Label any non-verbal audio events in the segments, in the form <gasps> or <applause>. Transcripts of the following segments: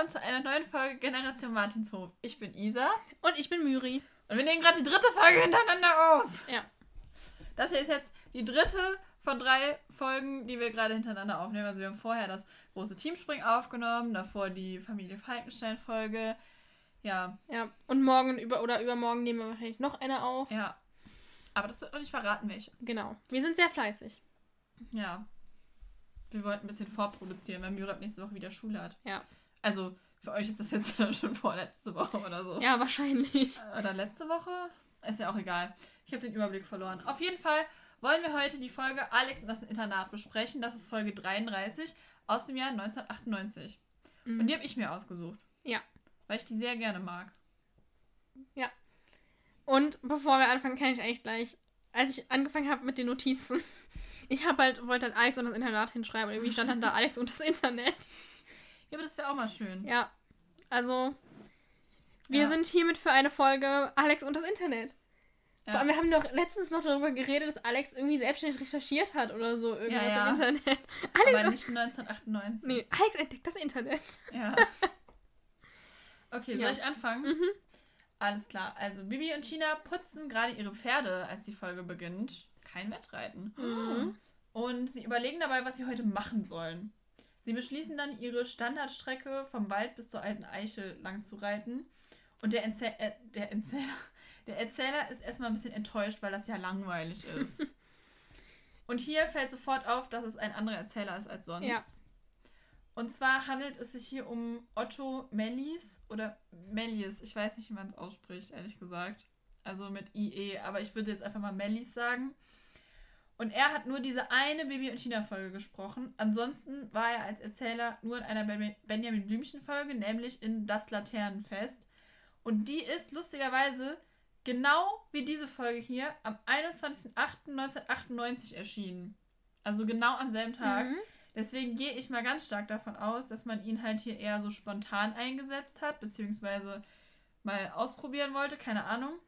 willkommen zu einer neuen Folge Generation Martinshof. Ich bin Isa. Und ich bin Myri. Und wir nehmen gerade die dritte Folge hintereinander auf. Ja. Das hier ist jetzt die dritte von drei Folgen, die wir gerade hintereinander aufnehmen. Also wir haben vorher das große Teamspring aufgenommen, davor die Familie Falkenstein-Folge. Ja. Ja, und morgen über oder übermorgen nehmen wir wahrscheinlich noch eine auf. Ja. Aber das wird noch nicht verraten, welche. Genau. Wir sind sehr fleißig. Ja. Wir wollten ein bisschen vorproduzieren, weil Mürab nächste Woche wieder Schule hat. Ja. Also für euch ist das jetzt <laughs> schon vorletzte Woche oder so. Ja, wahrscheinlich. Oder letzte Woche? Ist ja auch egal. Ich habe den Überblick verloren. Auf jeden Fall wollen wir heute die Folge Alex und das Internat besprechen. Das ist Folge 33 aus dem Jahr 1998. Mhm. Und die habe ich mir ausgesucht. Ja. Weil ich die sehr gerne mag. Ja. Und bevor wir anfangen, kann ich eigentlich gleich, als ich angefangen habe mit den Notizen, <laughs> ich habe halt, wollte dann Alex und das Internat hinschreiben und irgendwie stand dann da <laughs> Alex und das Internet. Ja, aber das wäre auch mal schön. Ja. Also, wir Ja. sind hiermit für eine Folge Alex und das Internet. Ja. Vor allem, wir haben doch letztens noch darüber geredet, dass Alex irgendwie selbstständig recherchiert hat oder so, irgendwas Ja, ja. im Internet. <laughs> Aber Alex, nicht 1998. nee, Alex entdeckt das Internet. Ja. <laughs> Okay, soll ich anfangen? Mhm. Alles klar. Also Bibi und Tina putzen gerade ihre Pferde, als die Folge beginnt. Kein Wettreiten. Mhm. Und sie überlegen dabei, was sie heute machen sollen. Sie beschließen dann, ihre Standardstrecke vom Wald bis zur alten Eiche lang zu reiten. Und der, Erzäh äh, der, Erzähler, <laughs> der Erzähler ist erstmal ein bisschen enttäuscht, weil das ja langweilig ist. <laughs> Und hier fällt sofort auf, dass es ein anderer Erzähler ist als sonst. Ja. Und zwar handelt es sich hier um Otto Mellies oder Mellies. Ich weiß nicht, wie man es ausspricht, ehrlich gesagt. Also mit IE, aber ich würde jetzt einfach mal Mellies sagen. Und er hat nur diese eine Baby- und China-Folge gesprochen. Ansonsten war er als Erzähler nur in einer Ben- Benjamin Blümchen-Folge, nämlich in Das Laternenfest. Und die ist lustigerweise genau wie diese Folge hier am 21.08.1998 erschienen. Also genau am selben Tag. Mhm. Deswegen gehe ich mal ganz stark davon aus, dass man ihn halt hier eher so spontan eingesetzt hat, beziehungsweise mal ausprobieren wollte, keine Ahnung.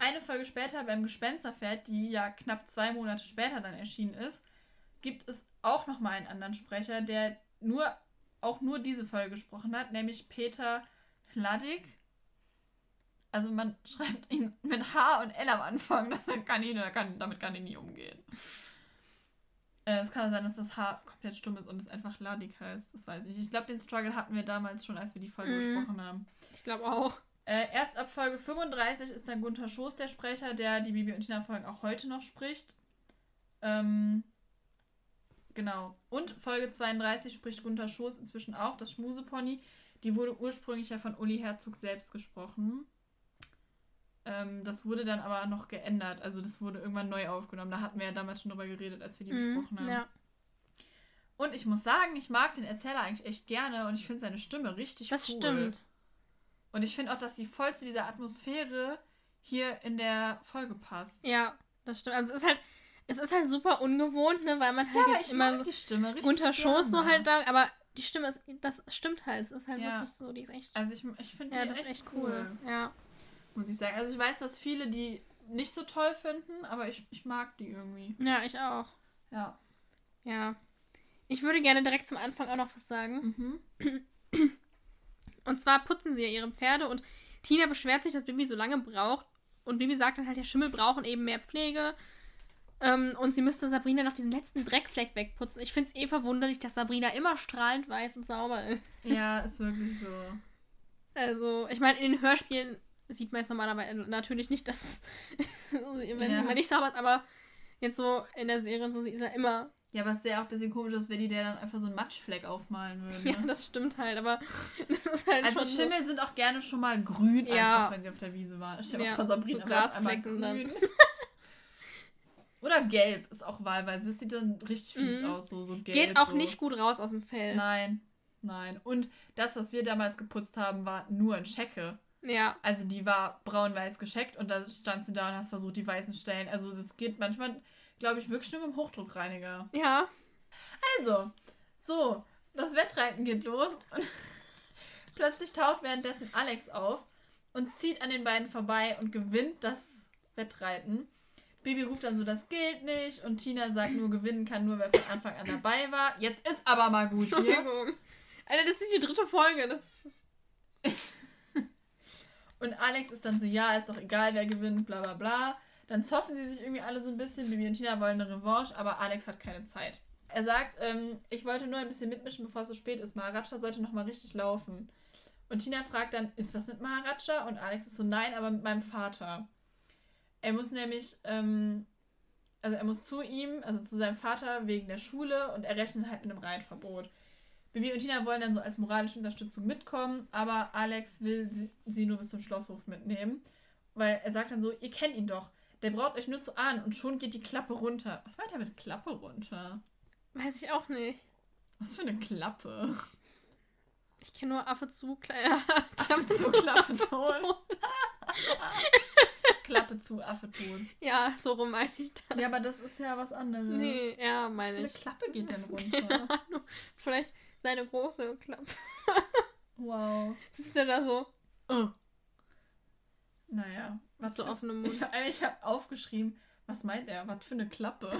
Eine Folge später beim Gespensterpferd, die ja knapp zwei Monate später dann erschienen ist, gibt es auch nochmal einen anderen Sprecher, der nur auch nur diese Folge gesprochen hat, nämlich Peter Hladik. Also man <laughs> schreibt ihn mit H und L am Anfang, das kann ihn, kann, damit kann ich nie umgehen. Äh, Es kann sein, dass das H komplett stumm ist und es einfach Ladik heißt. Das weiß ich. Ich glaube, den Struggle hatten wir damals schon, als wir die Folge Mhm. besprochen haben. Ich glaube auch. Äh, erst ab Folge 35 ist dann Gunther Schoß der Sprecher, der die Bibi und Tina Folgen auch heute noch spricht. Ähm, genau. Und Folge 32 spricht Gunther Schoß inzwischen auch, das Schmusepony. Die wurde ursprünglich ja von Uli Herzog selbst gesprochen. Ähm, das wurde dann aber noch geändert. Also das wurde irgendwann neu aufgenommen. Da hatten wir ja damals schon drüber geredet, als wir die Mhm. besprochen haben. Ja. Und ich muss sagen, ich mag den Erzähler eigentlich echt gerne und ich finde seine Stimme richtig Das cool. stimmt. Und ich finde auch, dass die voll zu dieser Atmosphäre hier in der Folge passt. Ja, das stimmt. Also es ist halt, es ist halt super ungewohnt, ne, weil man halt aber jetzt immer die Stimme richtig unter Schoß so halt da, aber die Stimme ist, das stimmt halt. Es ist halt Ja. wirklich so, die ist echt. Also ich, ich finde Ja, die das echt, ist echt cool, cool. Ja. muss ich sagen. Also ich weiß, dass viele die nicht so toll finden, aber ich, ich mag die irgendwie. Ja, ich auch. Ja. Ja. Ich würde gerne direkt zum Anfang auch noch was sagen. Mhm. <clears throat> Und zwar putzen sie ja ihre Pferde und Tina beschwert sich, dass Bibi so lange braucht. Und Bibi sagt dann halt, ja, Schimmel brauchen eben mehr Pflege. Ähm, und sie müsste Sabrina noch diesen letzten Dreckfleck wegputzen. Ich finde es eh verwunderlich, dass Sabrina immer strahlend weiß und sauber ist. Ja, ist wirklich so. Also, ich meine, in den Hörspielen sieht man jetzt normalerweise natürlich nicht, dass <laughs> wenn Ja. sie mal nicht sauber ist, aber jetzt so in der Serie und so, sie ist ja immer. Ja, aber es sähe auch ein bisschen komisch aus, wenn die der dann einfach so einen Matschfleck aufmalen würden. <laughs> Ja, Ne? das stimmt halt, aber <laughs> das ist halt also schon so- Schimmel sind auch gerne schon mal grün, Ja. einfach wenn sie auf der Wiese waren. Dir Ja, mal vor, Sabrina so wäre Grasflecken dann. <laughs> Oder gelb ist auch wahlweise. Das sieht dann richtig fies Mhm. aus, so, so gelb. Geht auch so. nicht gut raus aus dem Fell. Nein, nein. Und das, was wir damals geputzt haben, war nur ein Schecke. Ja. Also die war braun-weiß gescheckt und da standst du da und hast versucht, die weißen Stellen. Also das geht manchmal, glaube ich, wirklich nur mit dem Hochdruckreiniger. Ja. Also, so, das Wettreiten geht los und <laughs> plötzlich taucht währenddessen Alex auf und zieht an den beiden vorbei und gewinnt das Wettreiten. Bibi ruft dann so, das gilt nicht und Tina sagt nur, gewinnen kann nur, wer von Anfang an dabei war. Jetzt ist aber mal gut hier. Entschuldigung. <laughs> Alter, das ist die dritte Folge. Das <laughs> Und Alex ist dann so, ja, ist doch egal, wer gewinnt, bla bla bla. Dann zoffen sie sich irgendwie alle so ein bisschen. Bibi und Tina wollen eine Revanche, aber Alex hat keine Zeit. Er sagt, ähm, ich wollte nur ein bisschen mitmischen, bevor es so spät ist. Maharaja sollte nochmal richtig laufen. Und Tina fragt dann, ist was mit Maharaja? Und Alex ist so, nein, aber mit meinem Vater. Er muss nämlich, ähm, also er muss zu ihm, also zu seinem Vater wegen der Schule und er rechnet halt mit einem Reitverbot. Bibi und Tina wollen dann so als moralische Unterstützung mitkommen, aber Alex will sie, sie nur bis zum Schlosshof mitnehmen. Weil er sagt dann so, ihr kennt ihn doch. Der braucht euch nur zu ahnen und schon geht die Klappe runter. Was meint er mit Klappe runter? Weiß ich auch nicht. Was für eine Klappe? Ich kenne nur Affe zu, <laughs> Kla Affe zu, Klappe tot. <laughs> Klappe zu, Affe tot. Ja, so rum meine ich das. Ja, aber das ist ja was anderes. Nee, ja, meine Eine ich. Klappe geht denn <laughs> runter. Ahnung. Vielleicht seine große Klappe. Wow. Sitzt er da so Naja. Was so offenem ich Mund? ich habe aufgeschrieben, was meint er? Was für eine Klappe? <laughs>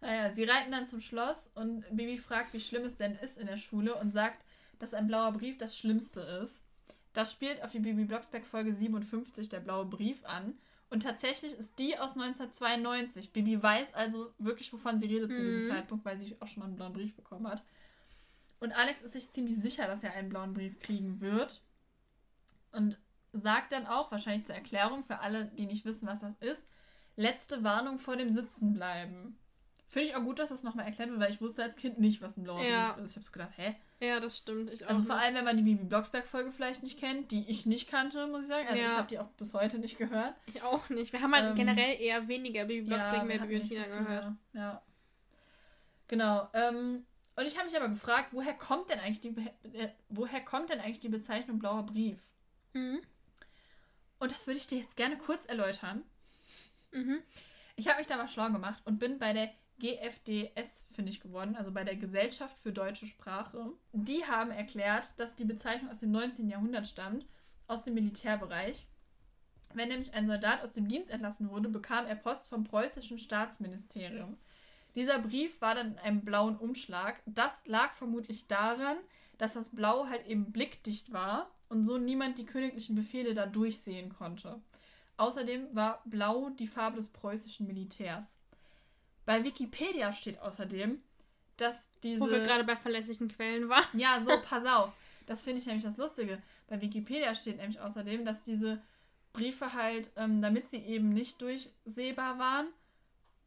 naja, sie reiten dann zum Schloss und Bibi fragt, wie schlimm es denn ist in der Schule und sagt, dass ein blauer Brief das Schlimmste ist. Das spielt auf die Bibi Blocksberg Folge 57, der blaue Brief, an. Und tatsächlich ist die aus 1992. Bibi weiß also wirklich, wovon sie redet zu diesem Mhm. Zeitpunkt, weil sie auch schon mal einen blauen Brief bekommen hat. Und Alex ist sich ziemlich sicher, dass er einen blauen Brief kriegen wird. Und sagt dann auch, wahrscheinlich zur Erklärung für alle, die nicht wissen, was das ist, letzte Warnung vor dem Sitzenbleiben. Finde ich auch gut, dass das nochmal erklärt wird, weil ich wusste als Kind nicht, was ein blauer Ja. Brief ist. Ich habe so gedacht, hä? Ja, das stimmt. Ich auch Also vor allem, wenn man die Bibi Blocksberg-Folge vielleicht nicht kennt, die ich nicht kannte, muss ich sagen. Also Ja. ich habe die auch bis heute nicht gehört. Ich auch nicht. Wir haben halt Ähm, generell eher weniger Baby Blocksberg, wir mehr Bibi und Tina so gehört. Ja. Genau. Ähm, und ich habe mich aber gefragt, woher kommt denn eigentlich die Be- äh, woher kommt denn eigentlich die Bezeichnung blauer Brief? Mhm. Und das würde ich dir jetzt gerne kurz erläutern. Mhm. Ich habe mich da mal schlau gemacht und bin bei der GFDS, finde ich, geworden, also bei der Gesellschaft für deutsche Sprache. Die haben erklärt, dass die Bezeichnung aus dem 19. Jahrhundert stammt, aus dem Militärbereich. Wenn nämlich ein Soldat aus dem Dienst entlassen wurde, bekam er Post vom preußischen Staatsministerium. Dieser Brief war dann in einem blauen Umschlag. Das lag vermutlich daran, dass das Blau halt eben blickdicht war und so niemand die königlichen Befehle da durchsehen konnte. Außerdem war Blau die Farbe des preußischen Militärs. Bei Wikipedia steht außerdem, dass diese. Wo wir gerade bei verlässlichen Quellen waren. Ja, so, pass auf. Das finde ich nämlich das Lustige. Bei Wikipedia steht nämlich außerdem, dass diese Briefe halt, ähm, damit sie eben nicht durchsehbar waren,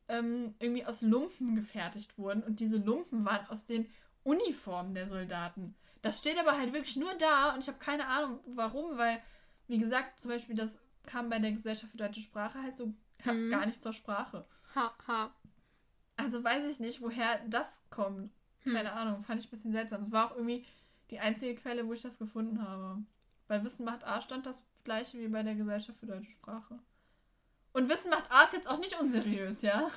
ähm, irgendwie aus Lumpen gefertigt wurden. Und diese Lumpen waren aus den Uniformen der Soldaten. Das steht aber halt wirklich nur da und ich habe keine Ahnung warum, weil, wie gesagt, zum Beispiel, das kam bei der Gesellschaft für deutsche Sprache halt so Mhm. gar nicht zur Sprache. Ha, ha. Also weiß ich nicht, woher das kommt. Hm. Keine Ahnung, fand ich ein bisschen seltsam. Es war auch irgendwie die einzige Quelle, wo ich das gefunden habe. Bei Wissen macht A stand das gleiche wie bei der Gesellschaft für deutsche Sprache. Und Wissen macht A ist jetzt auch nicht unseriös, ja?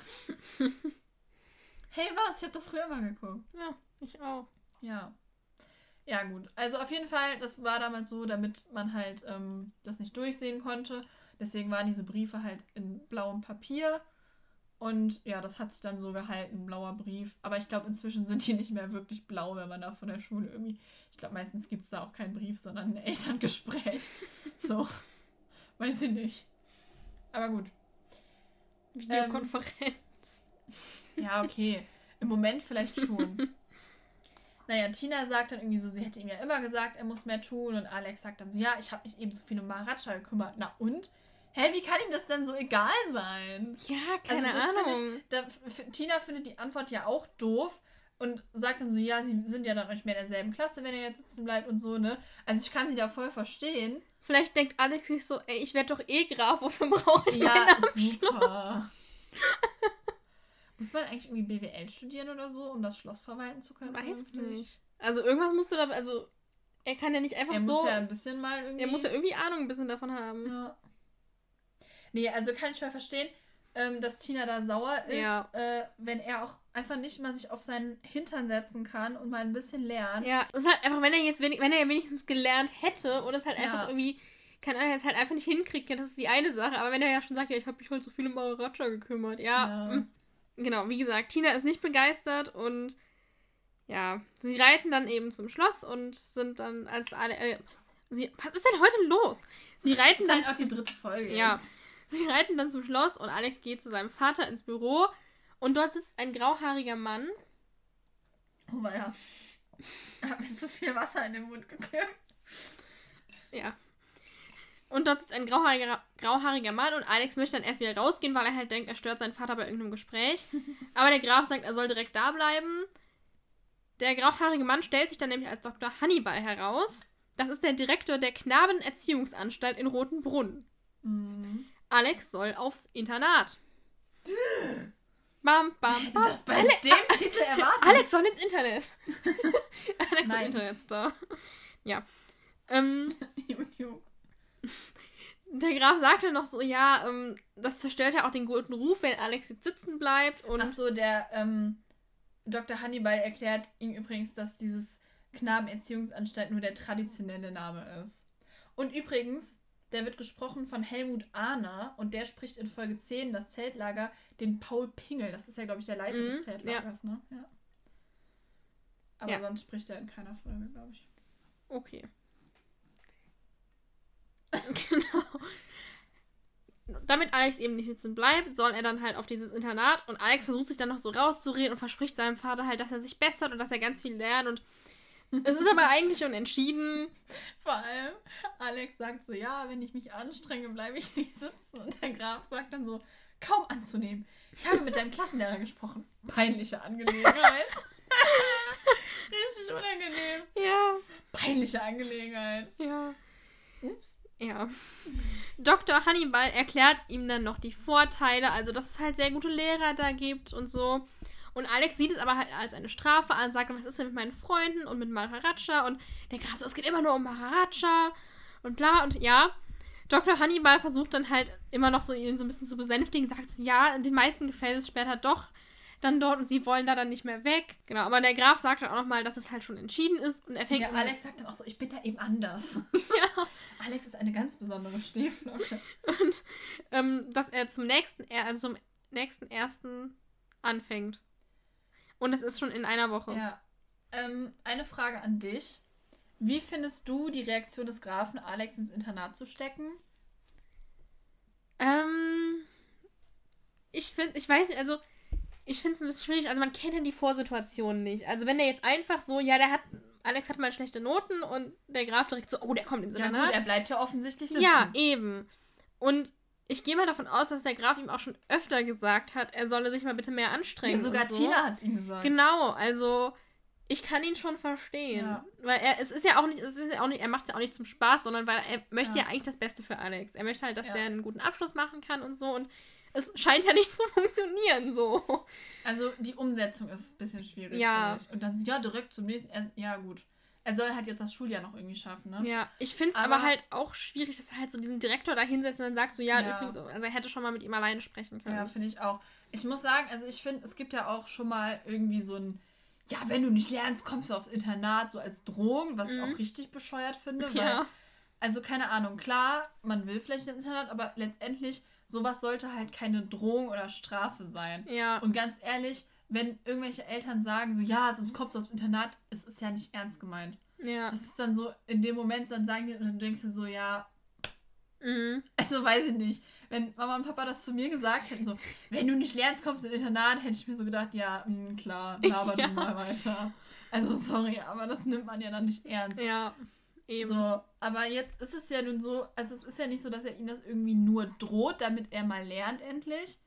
<laughs> hey, was? Ich habe das früher immer geguckt. Ja, ich auch. Ja. Ja, gut. Also auf jeden Fall, das war damals so, damit man halt ähm, das nicht durchsehen konnte. Deswegen waren diese Briefe halt in blauem Papier. Und ja, das hat sich dann so gehalten, blauer Brief. Aber ich glaube, inzwischen sind die nicht mehr wirklich blau, wenn man da von der Schule irgendwie. Ich glaube, meistens gibt es da auch keinen Brief, sondern ein Elterngespräch. <laughs> so. Weiß ich nicht. Aber gut. Videokonferenz. Ja, okay. Im Moment vielleicht schon. <laughs> naja, Tina sagt dann irgendwie so, sie hätte ihm ja immer gesagt, er muss mehr tun. Und Alex sagt dann so, ja, ich habe mich eben so viel um Maharaja gekümmert. Na und? Hä, wie kann ihm das denn so egal sein? ja, keine also das Ahnung. Ich, da, Tina findet die Antwort ja auch doof und sagt dann so, ja, sie sind ja dann nicht mehr in derselben Klasse, wenn er jetzt sitzen bleibt und so, ne? Also ich kann sie da voll verstehen. Vielleicht denkt Alex sich so, ey, ich werde doch eh Graf, wofür brauche ich Ja, meinen Abschluss? super. <laughs> Muss man eigentlich irgendwie BWL studieren oder so, um das Schloss verwalten zu können? Weiß nicht. Also irgendwas musst du da, also er kann ja nicht einfach Er so, muss ja ein bisschen mal irgendwie. er muss ja irgendwie Ahnung ein bisschen davon haben. Ja. Nee, also kann ich mal verstehen, ähm, dass Tina da sauer ist, Ja. äh, wenn er auch einfach nicht mal sich auf seinen Hintern setzen kann und mal ein bisschen lernt. Ja, das ist halt einfach, wenn er jetzt wenig, wenn er ja wenigstens gelernt hätte und es halt Ja. einfach irgendwie, keine Ahnung, jetzt halt einfach nicht hinkriegt, ja, das ist die eine Sache. Aber wenn er ja schon sagt, ja, ich habe mich heute so viel um Maharaja gekümmert, ja. Ja. Genau, wie gesagt, Tina ist nicht begeistert und ja, sie reiten dann eben zum Schloss und sind dann als alle. Äh, sie, was ist denn heute los? Sie reiten Das ist dann. halt auch die dritte Folge. ja. jetzt. Sie reiten dann zum Schloss und Alex geht zu seinem Vater ins Büro und dort sitzt ein grauhaariger Mann. Oh mein. Ich hab mir zu viel Wasser in den Mund gekippt. Ja. Und dort sitzt ein grauhaariger, grauhaariger Mann und Alex möchte dann erst wieder rausgehen, weil er halt denkt, er stört seinen Vater bei irgendeinem Gespräch. <laughs> Aber der Graf sagt, er soll direkt da bleiben. Der grauhaarige Mann stellt sich dann nämlich als Dr. Hannibal heraus. Das ist der Direktor der Knabenerziehungsanstalt in Rotenbrunn. Mhm. Alex soll aufs Internat. <gasps> Bam, bam, bam. das bei dem Titel erwartet? Alex soll ins Internet. <laughs> <laughs> Alex soll. Internetstar. Ja. Ähm. Der Graf sagte noch so, ja, ähm, das zerstört ja auch den guten Ruf, wenn Alex jetzt sitzen bleibt. Und Achso, der ähm, Dr. Hannibal erklärt ihm übrigens, dass dieses Knabenerziehungsanstalt nur der traditionelle Name ist. Und übrigens, der wird gesprochen von Helmut Ahner und der spricht in Folge 10 das Zeltlager den Paul Pingel. Das ist ja, glaube ich, der Leiter Mhm, des Zeltlagers, ne? Ja. Aber Ja. sonst spricht er in keiner Folge, glaube ich. Okay. <laughs> genau. Damit Alex eben nicht sitzen bleibt, soll er dann halt auf dieses Internat und Alex versucht sich dann noch so rauszureden und verspricht seinem Vater halt, dass er sich bessert und dass er ganz viel lernt und es ist aber eigentlich schon entschieden. Vor allem, Alex sagt so, ja, wenn ich mich anstrenge, bleibe ich nicht sitzen. Und der Graf sagt dann so, kaum anzunehmen. Ich habe mit deinem Klassenlehrer gesprochen. Peinliche Angelegenheit. <laughs> Richtig unangenehm. Ja, Peinliche Angelegenheit. ja. Ups. Ja. Dr. Hannibal erklärt ihm dann noch die Vorteile, also dass es halt sehr gute Lehrer da gibt und so. Und Alex sieht es aber halt als eine Strafe an, sagt, was ist denn mit meinen Freunden und mit Maharaja? Und Graf so, es geht immer nur um Maharaja und bla und ja. Dr. Hannibal versucht dann halt immer noch so ihn so ein bisschen zu besänftigen, sagt ja, den meisten gefällt es später doch dann dort und sie wollen da dann nicht mehr weg. Genau, aber der Graf sagt dann auch nochmal, dass es halt schon entschieden ist und er fängt Ja, Alex sagt dann auch so, ich bin da eben anders. <laughs> ja. Alex ist eine ganz besondere Stieflocke. und ähm, dass er zum nächsten, er- also zum nächsten ersten anfängt. Und es ist schon in einer Woche. Ja. Ähm, eine Frage an dich. Wie findest du die Reaktion des Grafen, Alex ins Internat zu stecken? Ähm, ich finde, ich weiß nicht, also ich finde es ein bisschen schwierig. Also man kennt ja die Vorsituation nicht. Also wenn der jetzt einfach so, ja, der hat, Alex hat mal schlechte Noten und der Graf direkt so, oh, der kommt ins Ja Internat. gut, er bleibt ja offensichtlich sitzen. Ja, eben. Und ich gehe mal davon aus, dass der Graf ihm auch schon öfter gesagt hat, er solle sich mal bitte mehr anstrengen. Ja, sogar so. Tina hat es ihm gesagt. Genau, also ich kann ihn schon verstehen. Ja. Weil er, es ist ja auch nicht, es ist ja auch nicht, er macht es ja auch nicht zum Spaß, sondern weil er möchte ja, Ja. eigentlich das Beste für Alex. Er möchte halt, dass Ja. der einen guten Abschluss machen kann und so. Und es scheint ja nicht zu funktionieren so. Also die Umsetzung ist ein bisschen schwierig. Ja. finde ich. Und dann so, ja, direkt zum nächsten. Ja, gut. Er soll halt jetzt das Schuljahr noch irgendwie schaffen, ne? Ja, ich finde es aber, Aber- halt auch schwierig, dass er halt so diesen Direktor da hinsetzt und dann sagt so, ja, Ja. übrigens, also er hätte schon mal mit ihm alleine sprechen können. Ja, finde ich auch. Ich muss sagen, also ich finde, es gibt ja auch schon mal irgendwie so ein, ja, wenn du nicht lernst, kommst du aufs Internat, so als Drohung, was ich Mhm. auch richtig bescheuert finde. Weil, ja. Also keine Ahnung, klar, man will vielleicht ins Internat, aber letztendlich, sowas sollte halt keine Drohung oder Strafe sein. ja. Und ganz ehrlich, wenn irgendwelche Eltern sagen so, ja, sonst kommst du aufs Internat, es ist ja nicht ernst gemeint. ja. Das ist dann so, in dem Moment, dann sagen die, und dann denkst du so, ja, Mhm. also weiß ich nicht. Wenn Mama und Papa das zu mir gesagt hätten, so, wenn du nicht lernst, kommst du ins Internat, hätte ich mir so gedacht, ja, mh, klar, laber <laughs> Ja. du mal weiter. Also sorry, aber das nimmt man ja dann nicht ernst. Ja. Eben. So, aber jetzt ist es ja nun so, also es ist ja nicht so, dass er ihm das irgendwie nur droht, damit er mal lernt endlich.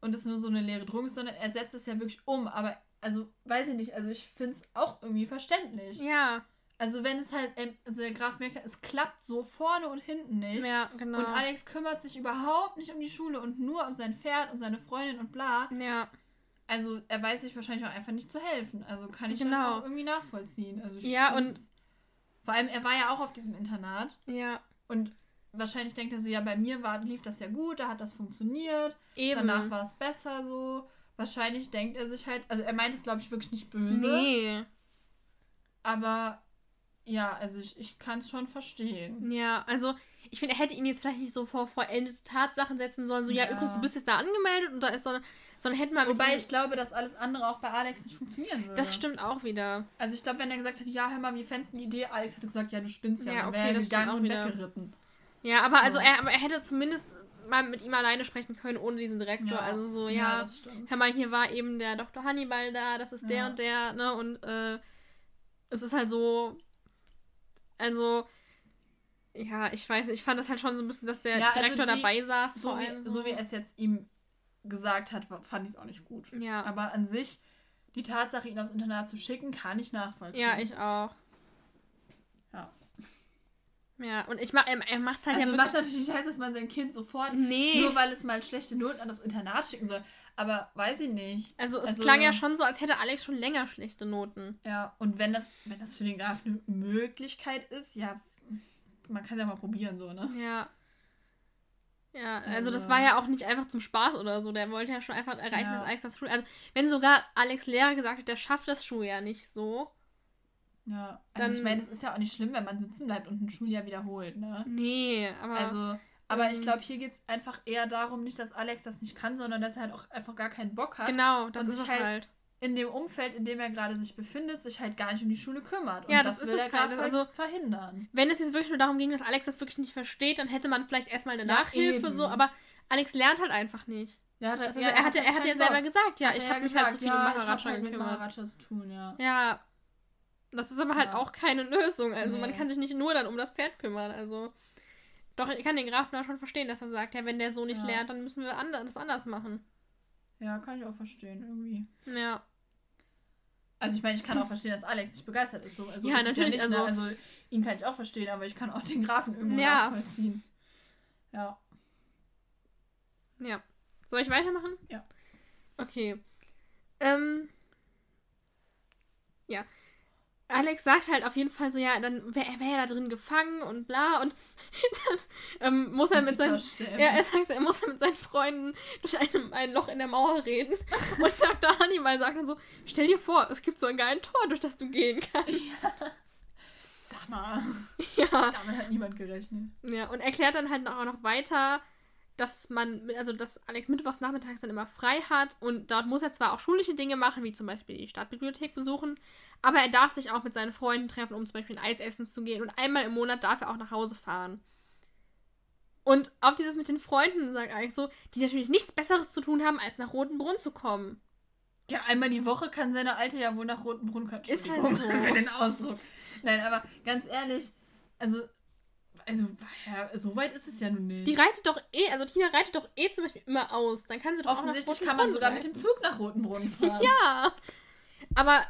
Und es nur so eine leere Drohung ist, sondern er setzt es ja wirklich um. Aber, also, weiß ich nicht, also ich finde es auch irgendwie verständlich. Ja. Also wenn es halt, ähm, also der Graf merkt, es klappt so vorne und hinten nicht. Ja, genau. Und Alex kümmert sich überhaupt nicht um die Schule und nur um sein Pferd und seine Freundin und bla. ja. Also er weiß sich wahrscheinlich auch einfach nicht zu helfen. Also kann ich Genau. auch irgendwie nachvollziehen. Also Ja, find's- Vor allem, er war ja auch auf diesem Internat. Ja. Und wahrscheinlich denkt er so, ja, bei mir war, lief das ja gut, da hat das funktioniert. Eben. Danach war es besser so. Wahrscheinlich denkt er sich halt, also er meint es, glaube ich, wirklich nicht böse. Nee. Aber Ja, also ich, ich kann es schon verstehen. Ja, also ich finde, er hätte ihn jetzt vielleicht nicht so vor vollendete Tatsachen setzen sollen. So, ja, Ja. übrigens, du bist jetzt da angemeldet und da ist so eine. Sondern hätten wir mit Wobei ich glaube, dass alles andere auch bei Alex nicht funktionieren würde. Das stimmt auch wieder. Also ich glaube, wenn er gesagt hätte, ja, hör mal, wie fändest du die Idee? Alex hätte gesagt, ja, du spinnst ja, Ja, okay, wäre gegangen auch und wieder. weggeritten. Ja, aber also So. er, aber er hätte zumindest mal mit ihm alleine sprechen können, ohne diesen Direktor. Ja. Also so, Ja, ja, das stimmt. hör mal, hier war eben der Dr. Hannibal da, das ist der Ja. und der, ne? Und äh, es ist halt so. Also. Ja, ich weiß nicht, ich fand das halt schon so ein bisschen, dass der Ja, also Direktor die- dabei saß. So wie, so wie er es jetzt ihm gesagt hat, fand ich es auch nicht gut. Ja. Aber an sich, die Tatsache, ihn aufs Internat zu schicken, kann ich nachvollziehen. Ja, ich auch. Ja. Ja, und ich mach, er, er macht's halt Also ja was natürlich nicht heißt, dass man sein Kind sofort, Nee. nur weil es mal schlechte Noten an das Internat schicken soll. Aber weiß ich nicht. Also es Also- klang ja schon so, als hätte Alex schon länger schlechte Noten. Ja, und wenn das, wenn das für den Graf eine Möglichkeit ist, ja, man kann ja mal probieren, so, ne? Ja. Ja, also, das Also- war ja auch nicht einfach zum Spaß oder so. Der wollte ja schon einfach erreichen, Ja. dass Alex das Schul... Also, wenn sogar Alex Lehrer gesagt hat, der schafft das Schuljahr nicht so. Ja. Also Dann- ich meine, es ist ja auch nicht schlimm, wenn man sitzen bleibt und ein Schuljahr wiederholt, ne? Nee, aber... Also, aber ich ähm, glaube, hier geht es einfach eher darum, nicht, dass Alex das nicht kann, sondern dass er halt auch einfach gar keinen Bock hat. genau, das und ist sich es halt. halt- In dem Umfeld, in dem er gerade sich befindet, sich halt gar nicht um die Schule kümmert. Und Ja, das das ist will halt. halt Also- verhindern. Wenn es jetzt wirklich nur darum ging, dass Alex das wirklich nicht versteht, dann hätte man vielleicht erstmal eine Ja, Nachhilfe eben. so, aber Alex lernt halt einfach nicht. Ja, hat Also er, hat ja, er hat ja selber gesagt, ja, ich habe mich halt so viel um Maharaja halt mit. Maharaja zu tun, ja. Ja. Das ist aber halt Ja. auch keine Lösung. Also man Nee. kann sich nicht nur dann um das Pferd kümmern. Also. Doch, ich kann den Grafen da schon verstehen, dass er sagt, ja, wenn der so nicht Ja. lernt, dann müssen wir das anders machen. Ja, kann ich auch verstehen, irgendwie. Ja. Also ich meine, ich kann auch verstehen, dass Alex nicht begeistert ist. So, also Ja, ist natürlich, nicht, also- ne? also ihn kann ich auch verstehen, aber ich kann auch den Grafen irgendwo Ja. nachvollziehen. Ja. Ja. Soll ich weitermachen? Ja. Okay. Ähm. Ja. Alex sagt halt auf jeden Fall so, ja, dann wäre er wär ja da drin gefangen und bla und <laughs> dann ähm, muss er mit seinen. Ja, er sagt, er muss mit seinen Freunden durch ein, ein Loch in der Mauer reden. <laughs> Und Dr. Hannibal sagt dann so: Stell dir vor, es gibt so ein geiles Tor, durch das du gehen kannst. Sag mal. Ja. Damit hat niemand gerechnet. ja und erklärt dann halt auch noch weiter, dass man, also dass Alex mittwochs nachmittags dann immer frei hat und dort muss er zwar auch schulische Dinge machen, wie zum Beispiel die Stadtbibliothek besuchen, aber er darf sich auch mit seinen Freunden treffen, um zum Beispiel ein Eis essen zu gehen und einmal im Monat darf er auch nach Hause fahren. Und auf dieses mit den Freunden sagt Alex so, die natürlich nichts Besseres zu tun haben, als nach Rotenbrunn zu kommen. Ja, einmal die Woche kann seine Alte ja wohl nach Rotenbrunn kommen. Ist halt so. <laughs> für den Ausdruck. Nein, aber ganz ehrlich, also, also, ja, so weit ist es ja nun nicht. Die reitet doch eh, also Tina reitet doch eh zum Beispiel immer aus. Dann kann sie doch Offensichtlich auch kann man Rotenbrunn sogar mit dem Zug nach Rotenbrunn fahren. <laughs> Ja. Aber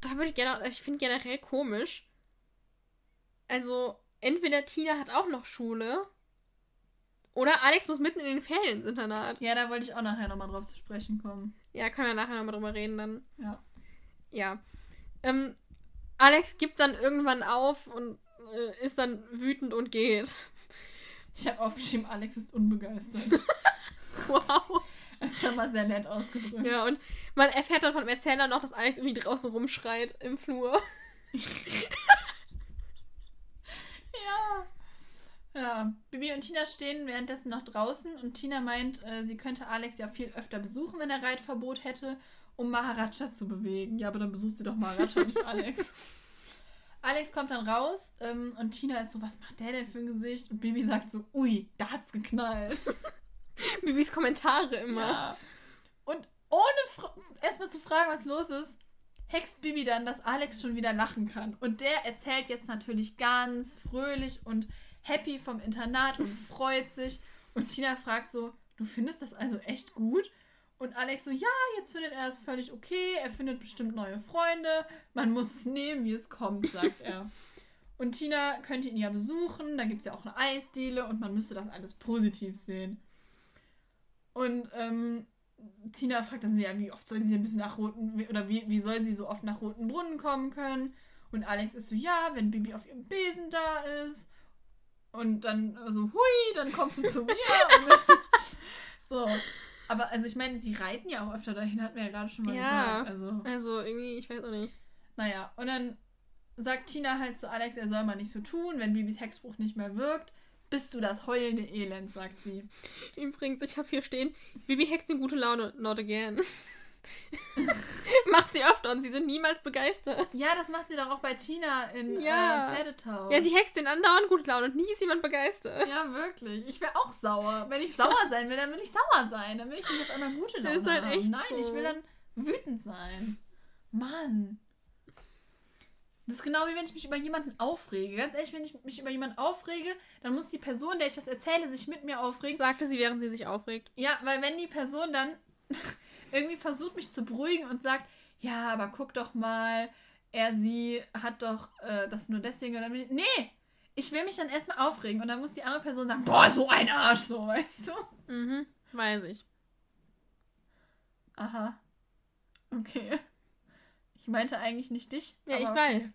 da würde ich gerne, ich finde generell komisch. Also, entweder Tina hat auch noch Schule. Oder Alex muss mitten in den Ferien ins Internat. Ja, da wollte ich auch nachher nochmal drauf zu sprechen kommen. Ja, können wir nachher nochmal drüber reden dann. Ja. Ja. Ähm, Alex gibt dann irgendwann auf und äh, ist dann wütend und geht. Ich habe aufgeschrieben, Alex ist unbegeistert. <laughs> Wow. Das ist mal sehr nett ausgedrückt. Ja, und man erfährt dann vom Erzähler noch, dass Alex irgendwie draußen rumschreit im Flur. <laughs> Ja. Ja, Bibi und Tina stehen währenddessen noch draußen und Tina meint, äh, sie könnte Alex ja viel öfter besuchen, wenn er Reitverbot hätte, um Maharaja zu bewegen. Ja, aber dann besucht sie doch Maharaja, nicht Alex. <laughs> Alex kommt dann raus ähm, und Tina ist so, was macht der denn für ein Gesicht? Und Bibi sagt so, ui, da hat's geknallt. <laughs> Bibis Kommentare immer. Ja. Und ohne erstmal zu fragen, was los ist, hext Bibi dann, dass Alex schon wieder lachen kann. Und der erzählt jetzt natürlich ganz fröhlich und happy vom Internat und freut sich. Und Tina fragt so, du findest das also echt gut? Und Alex so, ja, jetzt findet er es völlig okay. Er findet bestimmt neue Freunde. Man muss es nehmen, wie es kommt, sagt er. <laughs> Und Tina könnte ihn ja besuchen. Da gibt es ja auch eine Eisdiele und man müsste das alles positiv sehen. Und ähm, Tina fragt dann so, ja, wie oft soll sie ein bisschen nach Roten, oder wie, wie soll sie so oft nach Roten Brunnen kommen können? Und Alex ist so, ja, wenn Bibi auf ihrem Besen da ist. Und dann so, hui, dann kommst du zu mir. Und, <laughs> <laughs> so. Aber also ich meine, sie reiten ja auch öfter dahin, hat mir ja gerade schon mal Ja. gesagt. Also, Also irgendwie, ich weiß auch nicht. naja, und dann sagt Tina halt zu Alex, er soll mal nicht so tun, wenn Bibis Hexspruch nicht mehr wirkt. Bist du das heulende Elend, sagt sie. Übrigens, ich habe hier stehen, Bibi hext in gute Laune, not again. <laughs> macht sie öfter und sie sind niemals begeistert. Ja, das macht sie doch auch bei Tina in Ja. äh, Pferdetau. Ja, die hext den andauernd gute Laune und nie ist jemand begeistert. Ja, wirklich. Ich wäre auch sauer. Wenn ich sauer <laughs> sein will, dann will ich sauer sein. Dann will ich nicht auf einmal gute Laune Ist halt haben. echt Nein, so. ich will dann wütend sein. Mann. Das ist genau wie wenn ich mich über jemanden aufrege. Ganz ehrlich, wenn ich mich über jemanden aufrege, dann muss die Person, der ich das erzähle, sich mit mir aufregen. Sagte sie, während sie sich aufregt. Ja, weil wenn die Person dann irgendwie versucht, mich zu beruhigen und sagt, ja, aber guck doch mal, er, sie hat doch äh, das nur deswegen. Und dann bin ich, nee, ich will mich dann erstmal aufregen. Und dann muss die andere Person sagen, boah, so ein Arsch, so, weißt du? Mhm, weiß ich. Aha. Okay. Ich meinte eigentlich nicht dich. Ja, ich aber weiß.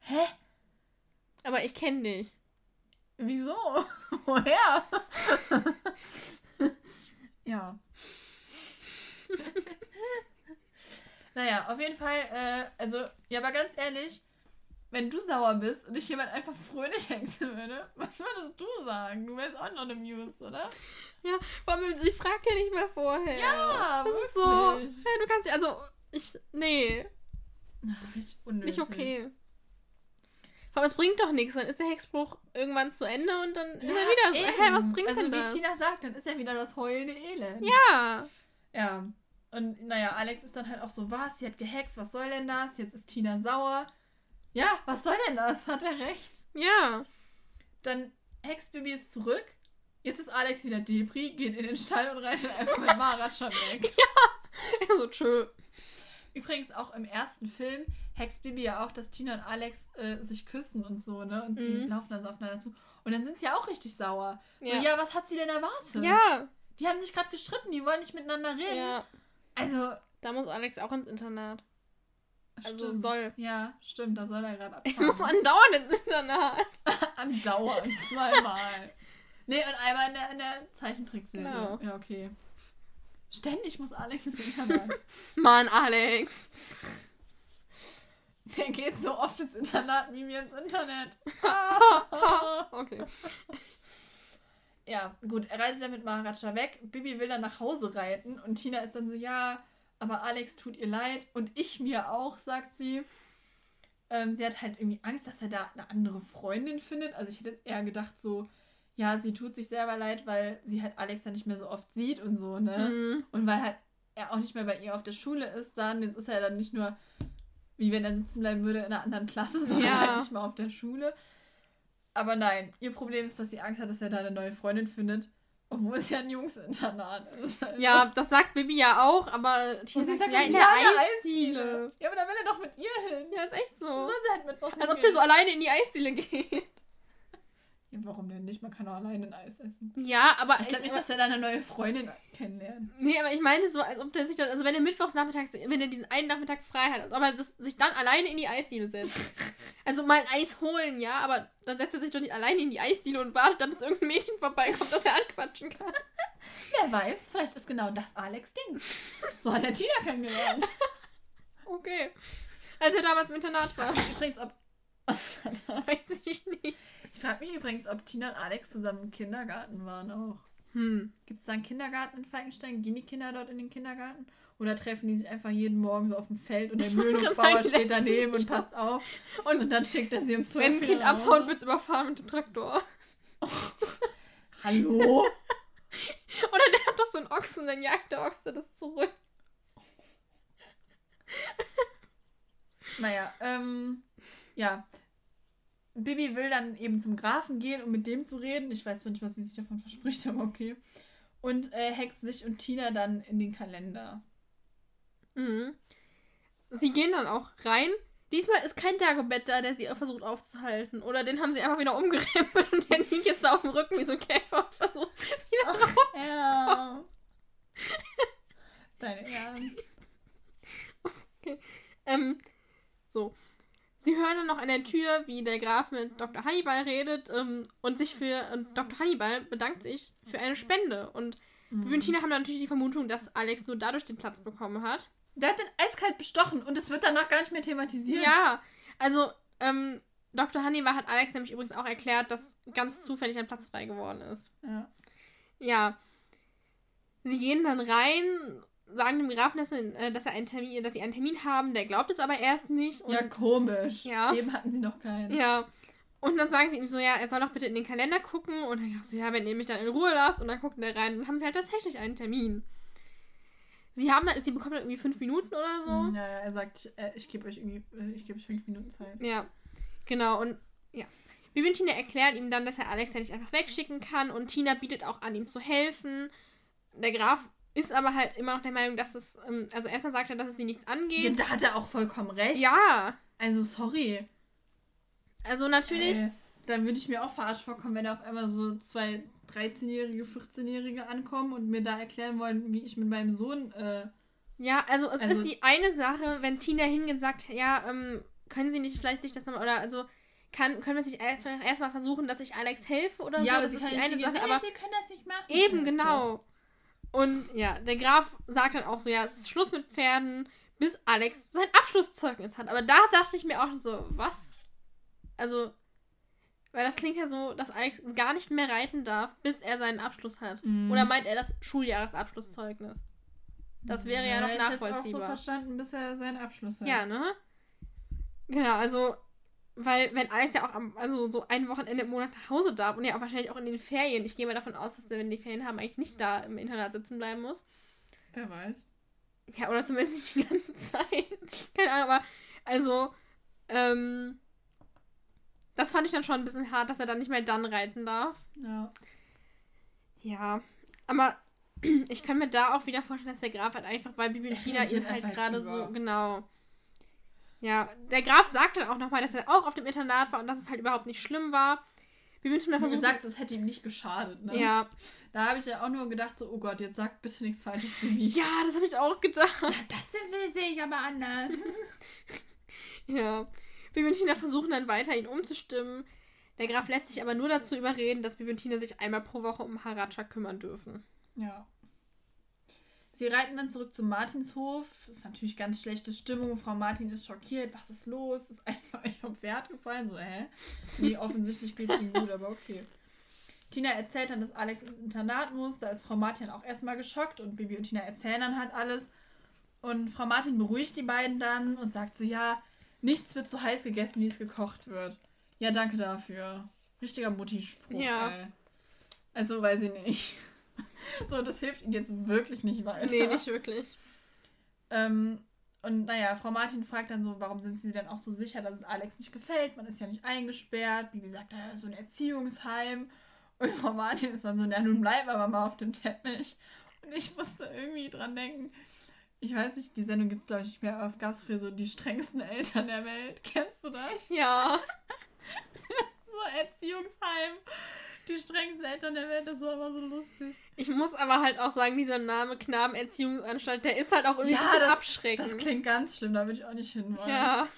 Hä? Aber ich kenne dich. Wieso? <laughs> Woher? <laughs> ja. Naja, auf jeden Fall, äh, also, ja, aber ganz ehrlich, wenn du sauer bist und dich jemand einfach fröhlich <laughs> hexen würde, was würdest du sagen? Du wärst auch noch amused, oder? Ja, vor allem, sie fragt ja nicht mal vorher. Ja, das ist so. Ja, du kannst, also, ich, nee, Ach, richtig unnötig. nicht okay. Aber es bringt doch nichts. Dann ist der Hexspruch irgendwann zu Ende und dann ist er wieder so. Hä, was bringt also, denn das? wie Tina sagt, dann ist ja wieder das heulende Elend. Ja. Ja. Und naja, Alex ist dann halt auch so, was? Sie hat gehext, was soll denn das? Jetzt ist Tina sauer. Ja, was soll denn das? Hat er recht. Ja. Dann hext Bibi ist zurück. Jetzt ist Alex wieder Depri, geht in den Stall und reitet einfach mit Mara schon weg. <laughs> so, tschö. Übrigens auch im ersten Film hext Bibi ja auch, dass Tina und Alex äh, sich küssen und so, ne? Und sie Mhm. laufen also aufeinander zu. Und dann sind sie ja auch richtig sauer. So, Ja. ja, was hat sie denn erwartet? Ja. Die haben sich gerade gestritten, die wollen nicht miteinander reden. Ja. Also, Da muss Alex auch ins Internat. Also stimmt. soll. Ja, stimmt, da soll er gerade <laughs> Er muss abfahren. andauernd ins Internat. <laughs> Andauernd, zweimal. nee, und einmal in der, in der Zeichentrickserie. Genau. Ja, okay. Ständig muss Alex ins Internat. <laughs> Mann, Alex. Der geht so oft ins Internat wie mir ins Internet. Okay. Ja, gut, er reitet dann mit Maharaja weg. Bibi will dann nach Hause reiten und Tina ist dann so, ja, aber Alex tut ihr leid und ich mir auch, sagt sie. Ähm, sie hat halt irgendwie Angst, dass er da eine andere Freundin findet. Also ich hätte jetzt eher gedacht so, ja, sie tut sich selber leid, weil sie halt Alex dann nicht mehr so oft sieht und so, ne? Mhm. Und weil halt er auch nicht mehr bei ihr auf der Schule ist, dann, jetzt ist er dann nicht nur, wie wenn er sitzen bleiben würde in einer anderen Klasse, <laughs> sondern Ja. halt nicht mehr auf der Schule. Aber nein, ihr Problem ist, dass sie Angst hat, dass er da eine neue Freundin findet. Obwohl es ja ein Jungsinternat ist. Also- Ja, das sagt Bibi ja auch, aber Tina sagt, sagt, ja, in der der Eisdiele. Ja, aber dann will er doch mit ihr hin. Ja, ist echt so. Halt was Als ob der so alleine in die Eisdiele geht. Ja, warum denn nicht? Man kann auch alleine ein Eis essen. Ja, aber Ich glaube nicht, dass er da eine neue Freundin kennenlernt. Nee, aber ich meine so, als ob der sich dann, also wenn er mittwochs nachmittags, wenn er diesen einen Nachmittag frei hat, als ob er das, sich dann alleine in die Eisdiele setzt. <laughs> Also mal ein Eis holen, ja, aber dann setzt er sich doch nicht alleine in die Eisdiele und wartet, dann bis irgendein Mädchen vorbeikommt, das er anquatschen kann. <laughs> Wer weiß, vielleicht ist genau das Alex Ding. So hat er Tina kennengelernt. <laughs> Okay. Als er damals im Internat war. Übrigens, ob. Was war das? Weiß ich nicht. Ich frage mich übrigens, ob Tina und Alex zusammen im Kindergarten waren auch. Hm. Gibt es da einen Kindergarten in Falkenstein? Gehen die Kinder dort in den Kindergarten? Oder treffen die sich einfach jeden Morgen so auf dem Feld und der die steht daneben und passt auf? Und Und dann schickt er sie um 12 wenn ein Kind abhaut, wird es überfahren mit dem Traktor. <laughs> Hallo? Oder der hat doch so einen Ochsen, dann jagt der Ochse das zurück. Naja, ähm, ja. Bibi will dann eben zum Grafen gehen, um mit dem zu reden. Ich weiß nicht, was sie sich davon verspricht, aber okay. Und äh, hext sich und Tina dann in den Kalender. Mhm. Sie gehen dann auch rein. Diesmal ist kein Dagobert da, der sie versucht aufzuhalten. Oder den haben sie einfach wieder umgerempelt und der liegt jetzt da auf dem Rücken wie so ein Käfer und versucht wieder raus. Ja. Deine Ernst. Ähm, so. Sie hören dann noch an der Tür, wie der Graf mit Dr. Hannibal redet ähm, und sich für. Und Dr. Hannibal bedankt sich für eine Spende. Und Bibi und Tina haben dann natürlich die Vermutung, dass Alex nur dadurch den Platz bekommen hat. Der hat den eiskalt bestochen und es wird danach gar nicht mehr thematisiert. Ja, also ähm, Dr. Hannibal hat Alex nämlich übrigens auch erklärt, dass ganz zufällig ein Platz frei geworden ist. Ja. Ja. Sie gehen dann rein, sagen dem Grafen, dass, äh, dass, er einen Termin, dass sie einen Termin haben. Der glaubt es aber erst nicht. Und, ja, komisch. Ja. Eben hatten sie noch keinen. ja. Und dann sagen sie ihm so, ja, er soll doch bitte in den Kalender gucken. Und dann so, ja, wenn ihr mich dann in Ruhe lasst. Und dann guckt er rein. Und dann haben sie halt tatsächlich einen Termin. Sie haben dann, sie bekommen dann irgendwie fünf Minuten oder so. Mhm, Ja, ja, er sagt, ich, äh, ich gebe euch irgendwie, äh, ich gebe euch fünf Minuten Zeit. Ja, genau. Und ja. Und Tina erklären ihm dann, dass er Alex ja nicht einfach wegschicken kann. Und Tina bietet auch an, ihm zu helfen. Der Graf ist aber halt immer noch der Meinung, dass es, ähm, also erstmal sagt er, dass es sie nichts Ja, angeht. da hat er auch vollkommen recht. Ja, Also, sorry. also natürlich. Äh, dann würde ich mir auch verarscht vorkommen, wenn da auf einmal so zwei 13-Jährige, 14-Jährige ankommen und mir da erklären wollen, wie ich mit meinem Sohn. Äh, Ja, also es Also- ist die eine Sache, wenn Tina hingeht und sagt, ja, ähm, können Sie nicht vielleicht sich das nochmal, oder also kann, können wir einfach erstmal versuchen, dass ich Alex helfe oder so? Das sie ist die eine Sache, aber Sie können das nicht machen. Eben, Ja, genau. Und ja, der Graf sagt dann auch so, ja, es ist Schluss mit Pferden, bis Alex sein Abschlusszeugnis hat. Aber da dachte ich mir auch schon so, was? Also, weil das klingt ja so, dass Alex gar nicht mehr reiten darf, bis er seinen Abschluss hat. Mhm. Oder meint er das Schuljahresabschlusszeugnis? Das wäre ja, noch Ich hätte es auch so nachvollziehbar. verstanden, bis er seinen Abschluss hat. Ja, ne? Genau, also, weil, wenn Alex ja auch am, also so ein Wochenende im Monat nach Hause darf und ja auch wahrscheinlich auch in den Ferien, ich gehe mal davon aus, dass er, wenn die Ferien haben, eigentlich nicht da im Internat sitzen bleiben muss. Wer weiß. Ja, oder zumindest nicht die ganze <laughs> Zeit. Keine Ahnung, aber also, ähm, das fand ich dann schon ein bisschen hart, dass er dann nicht mehr dann reiten darf. Ja. Ja, aber <clears throat> ich kann mir da auch wieder vorstellen, dass der Graf halt einfach bei Bibi und <laughs> Tina ihn halt gerade so, genau. Ja, der Graf sagt dann auch nochmal, dass er auch auf dem Internat war und dass es halt überhaupt nicht schlimm war. Und Tina Wie versuchen. gesagt, das hätte ihm nicht geschadet. Ne? ja. Da habe ich ja auch nur gedacht, so, oh Gott, jetzt sagt bitte nichts Falsches, Baby. <laughs> ja, das habe ich auch gedacht. Das sehe ich aber anders. <laughs> <laughs> Ja. Bibi und Tina versuchen dann weiter, ihn umzustimmen. Der Graf lässt sich aber nur dazu überreden, dass Bibi und Tina sich einmal pro Woche um Haracha kümmern dürfen. Ja. Sie reiten dann zurück zum Martinshof. Ist natürlich ganz schlechte Stimmung. Frau Martin ist schockiert. Was ist los? Ist einfach nicht vom Pferd gefallen. So, hä? Nee, offensichtlich geht ihm gut, aber okay. Tina erzählt dann, dass Alex ins Internat muss. Da ist Frau Martin auch erstmal geschockt und Bibi und Tina erzählen dann halt alles. Und Frau Martin beruhigt die beiden dann und sagt so, ja, nichts wird so heiß gegessen, wie es gekocht wird. Ja, danke dafür. Richtiger Mutti-Spruch. Ja. Ey. Also weiß ich nicht. <laughs> So, das hilft ihnen jetzt wirklich nicht weiter. Nee, nicht wirklich. Ähm, und naja, Frau Martin fragt dann so, warum sind sie denn auch so sicher, dass es Alex nicht gefällt? Man ist ja nicht eingesperrt. Bibi sagt, ja, so ein Erziehungsheim. Und Frau Martin ist dann so, ja, nun bleiben wir mal auf dem Teppich. Und ich musste irgendwie dran denken. Ich weiß nicht, die Sendung gibt es glaube ich nicht mehr, aber gab es früher so die strengsten Eltern der Welt. <laughs> Kennst du das? Ja. <laughs> So Erziehungsheim. Die strengsten Eltern der Welt, das war immer so lustig. Ich muss aber halt auch sagen, dieser Name Knabenerziehungsanstalt, der ist halt auch irgendwie Ja, ein bisschen das- abschreckend. Das klingt ganz schlimm, da würde ich auch nicht hin wollen. Ja.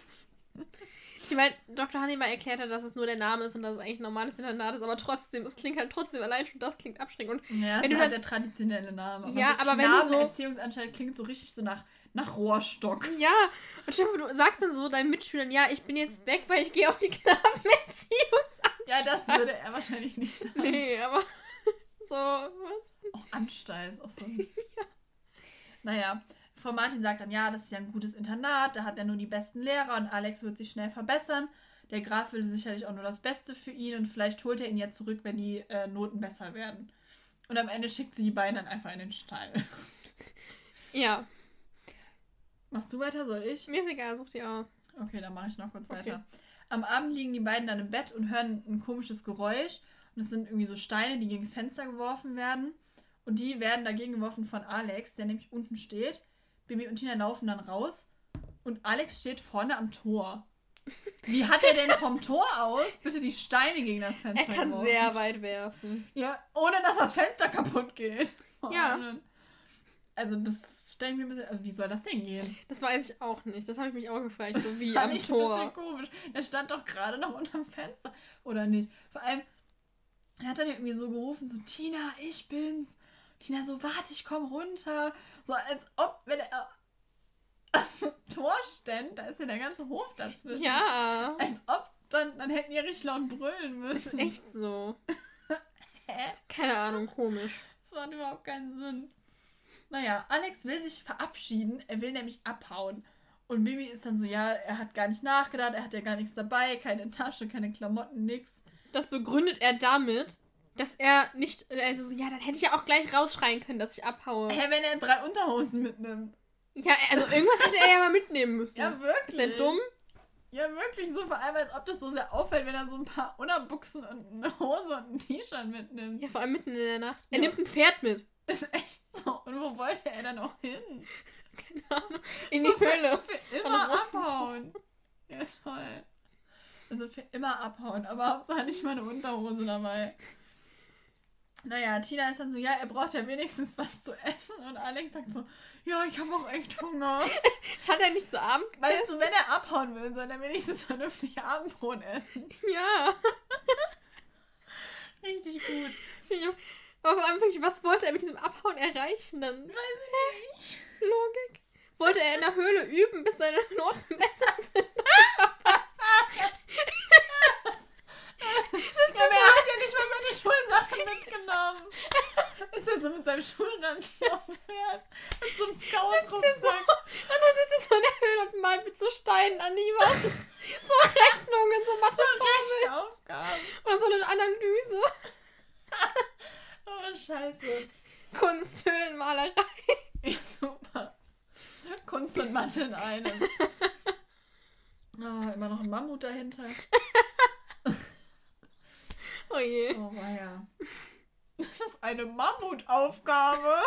Ich meine, Dr. Hannibal erklärt hat, dass es nur der Name ist und dass es eigentlich ein normales Internat ist, aber trotzdem, es klingt halt trotzdem, allein schon das klingt abschreckend. Und Ja, Wenn das ist du halt dann- der traditionelle Name. Ja, so aber wenn du so- Erziehungsanstalt klingt so richtig so nach, nach Rohrstock. ja, und vor, du sagst dann so deinen Mitschülern, ja, ich bin jetzt weg, weil ich gehe auf die Knabenerziehungsanstalt. Ja, das würde er wahrscheinlich nicht <laughs> sagen. Nee, aber <laughs> so, was? Auch Anstalt ist auch so. <laughs> Naja, Frau Martin sagt dann, ja, das ist ja ein gutes Internat, da hat er nur die besten Lehrer und Alex wird sich schnell verbessern. Der Graf will sicherlich auch nur das Beste für ihn und vielleicht holt er ihn ja zurück, wenn die äh, Noten besser werden. Und am Ende schickt sie die beiden dann einfach in den Stall. Ja, Machst du weiter, soll ich? mir ist egal, such die aus. Okay, dann mache ich noch kurz Okay. weiter. Am Abend liegen die beiden dann im Bett und hören ein komisches Geräusch. Und es sind irgendwie so Steine, die gegen das Fenster geworfen werden. Und die werden dagegen geworfen von Alex, der nämlich unten steht. Bibi und Tina laufen dann raus. Und Alex steht vorne am Tor. Wie hat er denn vom Tor aus bitte die Steine gegen das Fenster Er kann geworfen? sehr weit werfen. Ja, ohne dass das Fenster kaputt geht. Vor Ja. Also das stellen wir ein bisschen... Also wie soll das denn gehen? Das weiß ich auch nicht. Das habe ich mich auch gefragt, so <laughs> wie am ich ein bisschen Tor. komisch. Er stand doch gerade noch unterm Fenster. Oder nicht? Vor allem, er hat dann irgendwie so gerufen, so, Tina, ich bin's. Tina so, warte, ich komm runter. So als ob, wenn er am Tor vorstellen, da ist ja der ganze Hof dazwischen. Ja. Als ob dann, dann hätten die richtig laut brüllen Das ist müssen. echt so. <laughs> Hä? Keine Ahnung, komisch. Das macht überhaupt keinen Sinn. Naja, Alex will sich verabschieden. Er will nämlich abhauen. Und Bibi ist dann so, ja, er hat gar nicht nachgedacht, er hat ja gar nichts dabei, keine Tasche, keine Klamotten, nix. Das begründet er damit, dass er nicht. Also, so, ja, dann hätte ich ja auch gleich rausschreien können, dass ich abhaue. Hä, wenn er drei Unterhosen mitnimmt. Ja, also irgendwas hätte er ja mal mitnehmen müssen. Ja, wirklich. Ist der dumm? Ja, wirklich so, vor allem, als ob das so sehr auffällt, wenn er so ein paar Unterbuchsen und eine Hose und ein T-Shirt mitnimmt. Ja, vor allem mitten in der Nacht. Er Ja. nimmt ein Pferd mit. Ist echt so. Und wo wollte er dann auch hin? Keine Ahnung. In so die Höhle. Für, für immer abhauen. Ja, toll. Also für immer abhauen, aber Hauptsache nicht mal eine Unterhose dabei. Naja, Tina ist dann so, ja, er braucht ja wenigstens was zu essen. Und Alex sagt so, ja, ich habe auch echt Hunger. <laughs> Hat er nicht zu Abend Weißt du, wenn er abhauen will, soll er wenigstens vernünftig Abendbrot essen. Ja. <laughs> Richtig gut. Ich hab- Aber vor allem, wirklich, was wollte er mit diesem Abhauen erreichen dann? Weiß ich nicht. Logik. Wollte er in der Höhle üben, bis seine Noten <laughs> besser sind? <laughs> Ja, aber er hat ja nicht mal seine Schulsachen mitgenommen. Ist er so mit seinem Schulranzen auf dem Pferd? Mit so einem Scout-Rucksack. Und dann sitzt er so in der Höhle und malt mit so Steinen an die Wand. So <laughs> Rechnungen, so Matheformeln. Oder so eine Analyse. Oh, scheiße. Kunst, Höhlenmalerei. Ja, super. Kunst und Mathe in einem. Oh, immer noch ein Mammut dahinter. <laughs> Oh je. Oh, ja. Das ist eine Mammutaufgabe.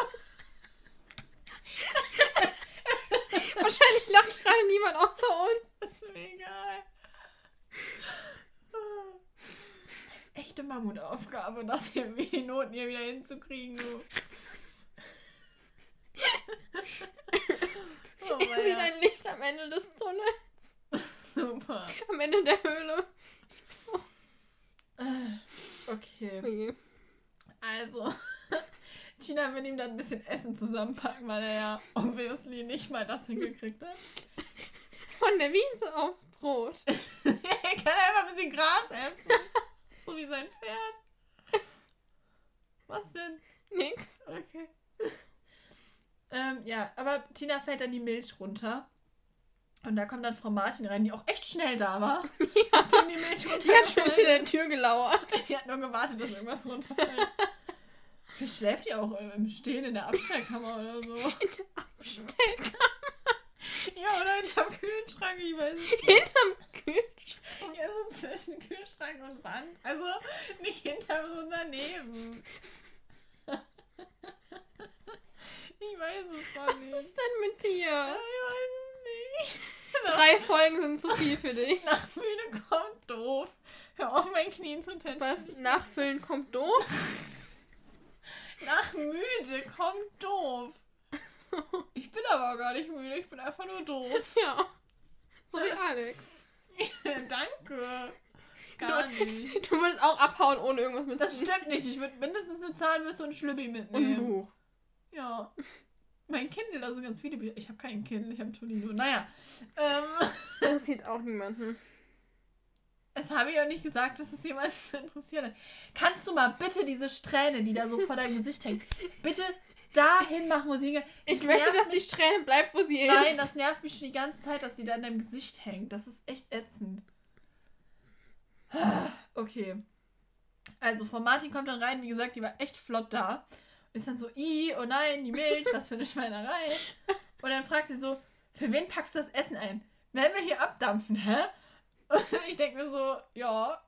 Wahrscheinlich lacht gerade niemand außer uns. Das ist mir egal. Echte Mammutaufgabe, <laughs> das hier wie die Noten hier wieder hinzukriegen. Du. <laughs> Oh, Er sieht weia. ein Licht am Ende des Tunnels. <laughs> Super. Am Ende der Höhle. Äh, Okay. Also, Tina will ihm dann ein bisschen Essen zusammenpacken, weil er ja obviously nicht mal das hingekriegt hat. Von der Wiese aufs Brot. er kann einfach ein bisschen Gras essen. So wie sein Pferd. Was denn? Nix. Okay. Ähm, ja, aber Tina fällt dann die Milch runter. Und da kommt dann Frau Martin rein, die auch echt schnell da war. <laughs> Ja. Die Milch Die hat schon hinter der Tür gelauert. <laughs> Die hat nur gewartet, dass irgendwas runterfällt. <laughs> Vielleicht schläft die auch im Stehen in der Abstellkammer oder so. In der Abstellkammer. Ja, oder hinterm Kühlschrank, ich weiß es nicht. Hinterm Kühlschrank. Ja, so zwischen Kühlschrank und Wand. Also nicht hinterm, sondern daneben. <laughs> Ich weiß es gar Was nicht. ist denn mit dir? Ja, ich weiß es nicht. <laughs> Drei Folgen sind zu viel für dich. <laughs> Nach müde kommt doof. Hör auf, mein Knien zu tätscheln. Was? Nachfüllen kommt doof? Nach müde kommt doof. <laughs> Ich bin aber gar nicht müde, ich bin einfach nur doof. <laughs> Ja. So wie Alex. <laughs> Danke. Gar nicht. Du würdest auch abhauen, ohne irgendwas mit Das stimmt nicht. Ich würde mindestens eine Zahnbürste und einen Schlüppi Und mitnehmen. ein Buch. Ja. Mein Kindle, also ganz viele Bücher. Ich habe kein Kindle, ich habe Tolino. Naja. Ähm, Das sieht auch niemanden. es habe ich auch nicht gesagt, dass es jemanden zu interessieren hat. Kannst du mal bitte diese Strähne, die da so vor deinem Gesicht hängt, bitte dahin machen, wo sie Ich möchte, dass die mich- Strähne bleibt, wo sie Nein, ist. das nervt mich schon die ganze Zeit, dass die da in deinem Gesicht hängt. Das ist echt ätzend. Okay. Also, Frau Martin kommt dann rein, wie gesagt, die war echt flott da. Und ist dann so, i, oh nein, die Milch, was für eine Schweinerei. Und dann fragt sie so, für wen packst du das Essen ein? Werden wir hier abdampfen, hä? Und ich denke mir so, ja,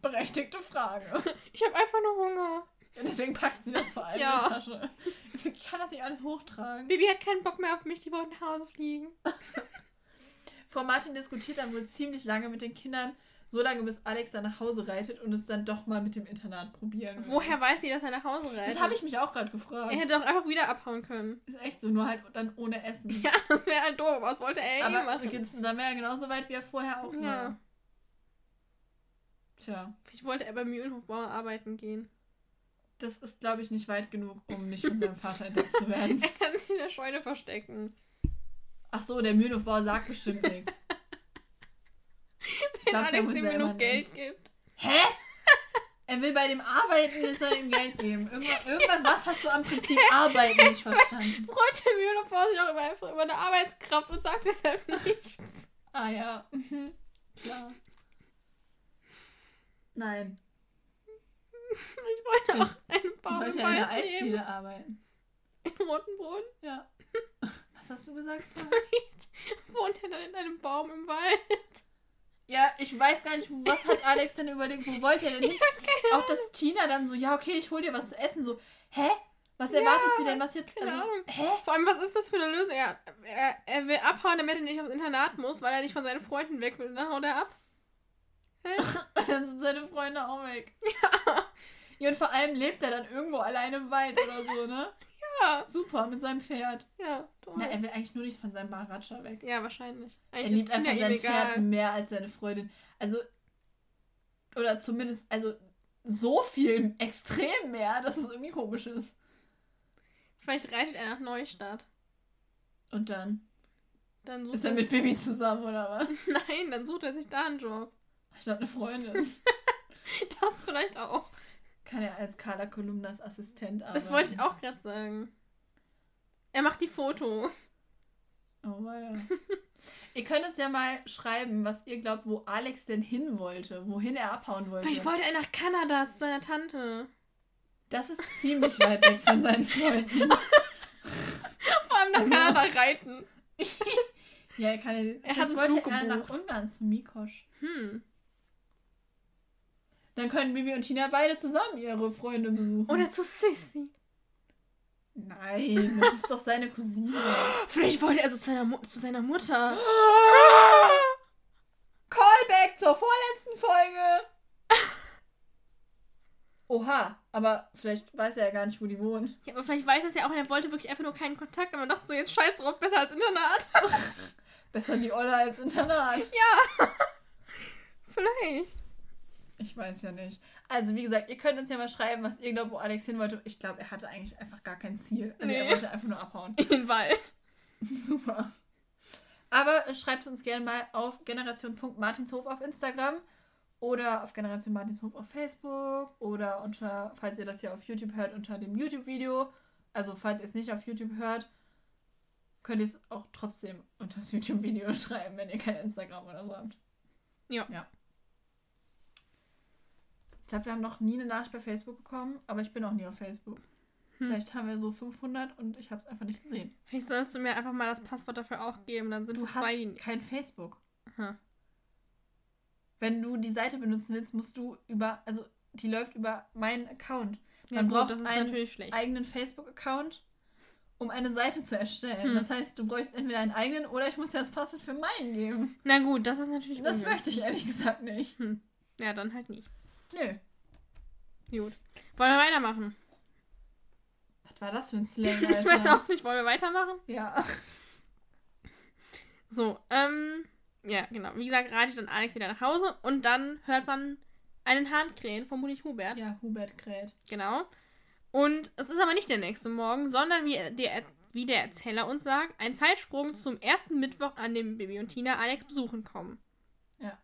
berechtigte Frage. Ich habe einfach nur Hunger. Und deswegen packt sie das vor allem Ja. in die Tasche. Ich kann das nicht alles hochtragen. Baby hat keinen Bock mehr auf mich, die wollen nach Hause fliegen. <laughs> Frau Martin diskutiert dann wohl ziemlich lange mit den Kindern, so lange bis Alex dann nach Hause reitet und es dann doch mal mit dem Internat probieren will. Woher weiß sie, dass er nach Hause reitet? Das habe ich mich auch gerade gefragt. Er hätte doch einfach wieder abhauen können. Ist echt so, nur halt dann ohne Essen. Ja, das wäre halt doof. Was wollte er eh Aber machen? geht's, dann wäre er genauso weit, wie er vorher auch Ja. war. Tja, Ich wollte er beim Mühlenhofbauer arbeiten gehen. Das ist, glaube ich, nicht weit genug, um nicht von seinem Vater entdeckt zu werden. <laughs> Er kann sich in der Scheune verstecken. Ach so, der Mühlenhofbauer sagt bestimmt nichts. Wenn glaub's ja Alex selber genug nicht. Geld gibt. Hä? Er will bei dem Arbeiten, dass er ihm Geld geben. Irgendwas, irgendwas was hast du am Prinzip <laughs> Arbeiten nicht verstanden? Freut der Mühlenhofbauer sich auch immer einfach über eine Arbeitskraft und sagt deshalb nichts. Ah ja. Mhm. Klar. Nein. Ich wollte auch einen Ich Baum wollte im ja in der. Eisdiele arbeiten. In Rotenbrunn. Ja. Was hast du gesagt? Vielleicht wohnt er dann in einem Baum im Wald. Ja, ich weiß gar nicht, was hat Alex denn überlegt, wo wollte er denn hin? <laughs> Auch dass Tina dann so, ja, okay, ich hol dir was zu essen. So, hä? Was Ja, erwartet sie denn? Was jetzt? Also, hä? Vor allem, was ist das für eine Lösung? Er, er, er will abhauen, damit er nicht aufs Internat muss, weil er nicht von seinen Freunden weg will. Dann haut er ab. Und <laughs> dann sind seine Freunde auch weg. Ja. <laughs> Ja, und vor allem lebt er dann irgendwo allein im Wald oder so, ne? Ja. Super, mit seinem Pferd. Ja, toll. Na, er will eigentlich nur nicht von seinem Maharaja weg. ja, wahrscheinlich. Er Eigentlich liebt ist Tina einfach ihm sein Pferd egal. mehr als seine Freundin. Also, oder zumindest, also so viel extrem mehr, dass es irgendwie komisch ist. Vielleicht reitet er nach Neustadt. Und dann Dann ist er mit Bibi zusammen, oder was? <laughs> Nein, dann sucht er sich da einen Job. Statt eine Freundin. <laughs> Das vielleicht auch. Kann er als Carla Kolumnas Assistent arbeiten. Das wollte ich auch gerade sagen. Er macht die Fotos. Oh, ja. <laughs> ihr könnt uns ja mal schreiben, was ihr glaubt, wo Alex denn hin wollte, wohin er abhauen wollte. Vielleicht wollte er nach Kanada zu seiner Tante. Das ist ziemlich weit weg von seinen Freunden. <laughs> Vor allem nach Kanada reiten. ja, er kann ja. Er hat wollte Flug er nach. Ungarn zu Mikosch. Hm. Dann können Bibi und Tina beide zusammen ihre Freunde besuchen. Oder zu Sissy. Nein, das ist doch seine Cousine. <gasps> Vielleicht wollte er so zu seiner, Mu zu seiner Mutter. <gasps> Callback zur vorletzten Folge. <laughs> Oha, aber vielleicht weiß er ja gar nicht, wo die wohnen. Ja, aber vielleicht weiß er es ja auch und er wollte wirklich einfach nur keinen Kontakt. Aber dachte so, jetzt scheiß drauf, besser als Internat. <laughs> Besser die Olle als Internat. <laughs> vielleicht. Ich weiß ja nicht. Also, wie gesagt, ihr könnt uns ja mal schreiben, was ihr glaubt, wo Alex hin wollte. Ich glaube, er hatte eigentlich einfach gar kein Ziel. Also, er Nee. wollte einfach nur abhauen. <laughs> In den Wald. <laughs> Super. Aber äh, schreibt es uns gerne mal auf generation.martinshof auf Instagram oder auf Generation Martinshof auf Facebook oder unter, falls ihr das hier auf YouTube hört, unter dem YouTube-Video. Also, falls ihr es nicht auf YouTube hört, könnt ihr es auch trotzdem unter das <laughs> YouTube-Video schreiben, wenn ihr kein Instagram oder so habt. Ja. ja. Ich glaube, wir haben noch nie eine Nachricht bei Facebook bekommen, aber ich bin auch nie auf Facebook. Hm. Vielleicht haben wir so 500 und ich habe es einfach nicht gesehen. Vielleicht sollst du mir einfach mal das Passwort dafür auch geben. Dann sind Du zwei, die. hast kein Facebook. Aha. Wenn du die Seite benutzen willst, musst du über, also die läuft über meinen Account. Ja, Man gut, braucht einen eigenen Facebook-Account, um eine Seite zu erstellen. Hm. Das heißt, du bräuchst entweder einen eigenen oder ich muss dir das Passwort für meinen geben. Na gut, das ist natürlich Das ungünstig. möchte ich ehrlich gesagt nicht. Ja, dann halt nicht. Nö. Gut. Wollen wir weitermachen? Was war das für ein <laughs> Slang? Ich weiß auch nicht, wollen wir weitermachen? Ja. So, ähm, ja, genau. Wie gesagt, reitet dann Alex wieder nach Hause und dann hört man einen Hahn krähen, vermutlich Hubert. Ja, Hubert kräht. Genau. Und es ist aber nicht der nächste Morgen, sondern wie der, wie der Erzähler uns sagt, ein Zeitsprung zum ersten Mittwoch, an dem Bibi und Tina Alex besuchen kommen. Ja.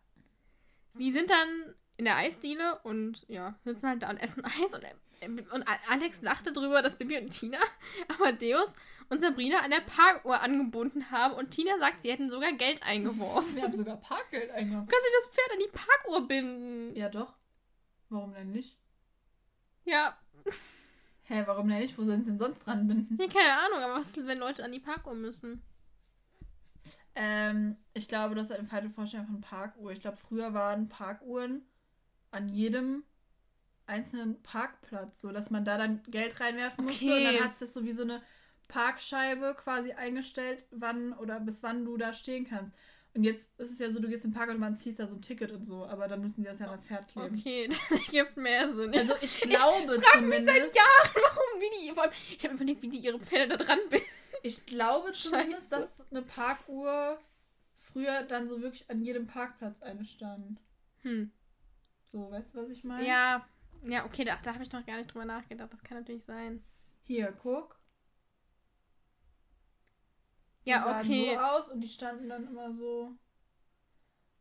Sie sind dann in der Eisdiele und ja, sitzen halt da und essen <laughs> Eis und, und Alex lachte darüber, dass Bibi und Tina <laughs> Amadeus und Sabrina an der Parkuhr angebunden haben und Tina sagt, sie hätten sogar Geld eingeworfen. Wir haben sogar Parkgeld eingenommen. Du kannst sich das Pferd an die Parkuhr binden. Ja, doch. Warum denn nicht? Ja, Hä, warum denn nicht? Wo sollen sie denn sonst ranbinden? ja, keine Ahnung, aber was ist, wenn Leute an die Parkuhr müssen? Ähm, ich glaube, das ist eine falsche Vorstellung von Parkuhr. Ich glaube, früher waren Parkuhren an jedem einzelnen Parkplatz, so dass man da dann Geld reinwerfen musste Okay. und dann hat sich das so wie so eine Parkscheibe quasi eingestellt, wann oder bis wann du da stehen kannst. Und jetzt ist es ja so, du gehst im Park und man ziehst da so ein Ticket und so, aber dann müssen die das ja an das Pferd kleben. Okay, <laughs> das ergibt mehr Sinn. Ich, Also ich glaube frag mich seit zumindest, Jahren, warum, wie die, vor allem, ich habe überlegt, wie die ihre Pferde da dran binden. ich glaube <laughs> zumindest, Scheiße. dass eine Parkuhr früher dann so wirklich an jedem Parkplatz eine stand. Hm. So, weißt du, was ich meine? Ja, ja, okay, da, da habe ich noch gar nicht drüber nachgedacht. Das kann natürlich sein. Hier, guck. Ja, die sahen okay. so aus und die standen dann immer so.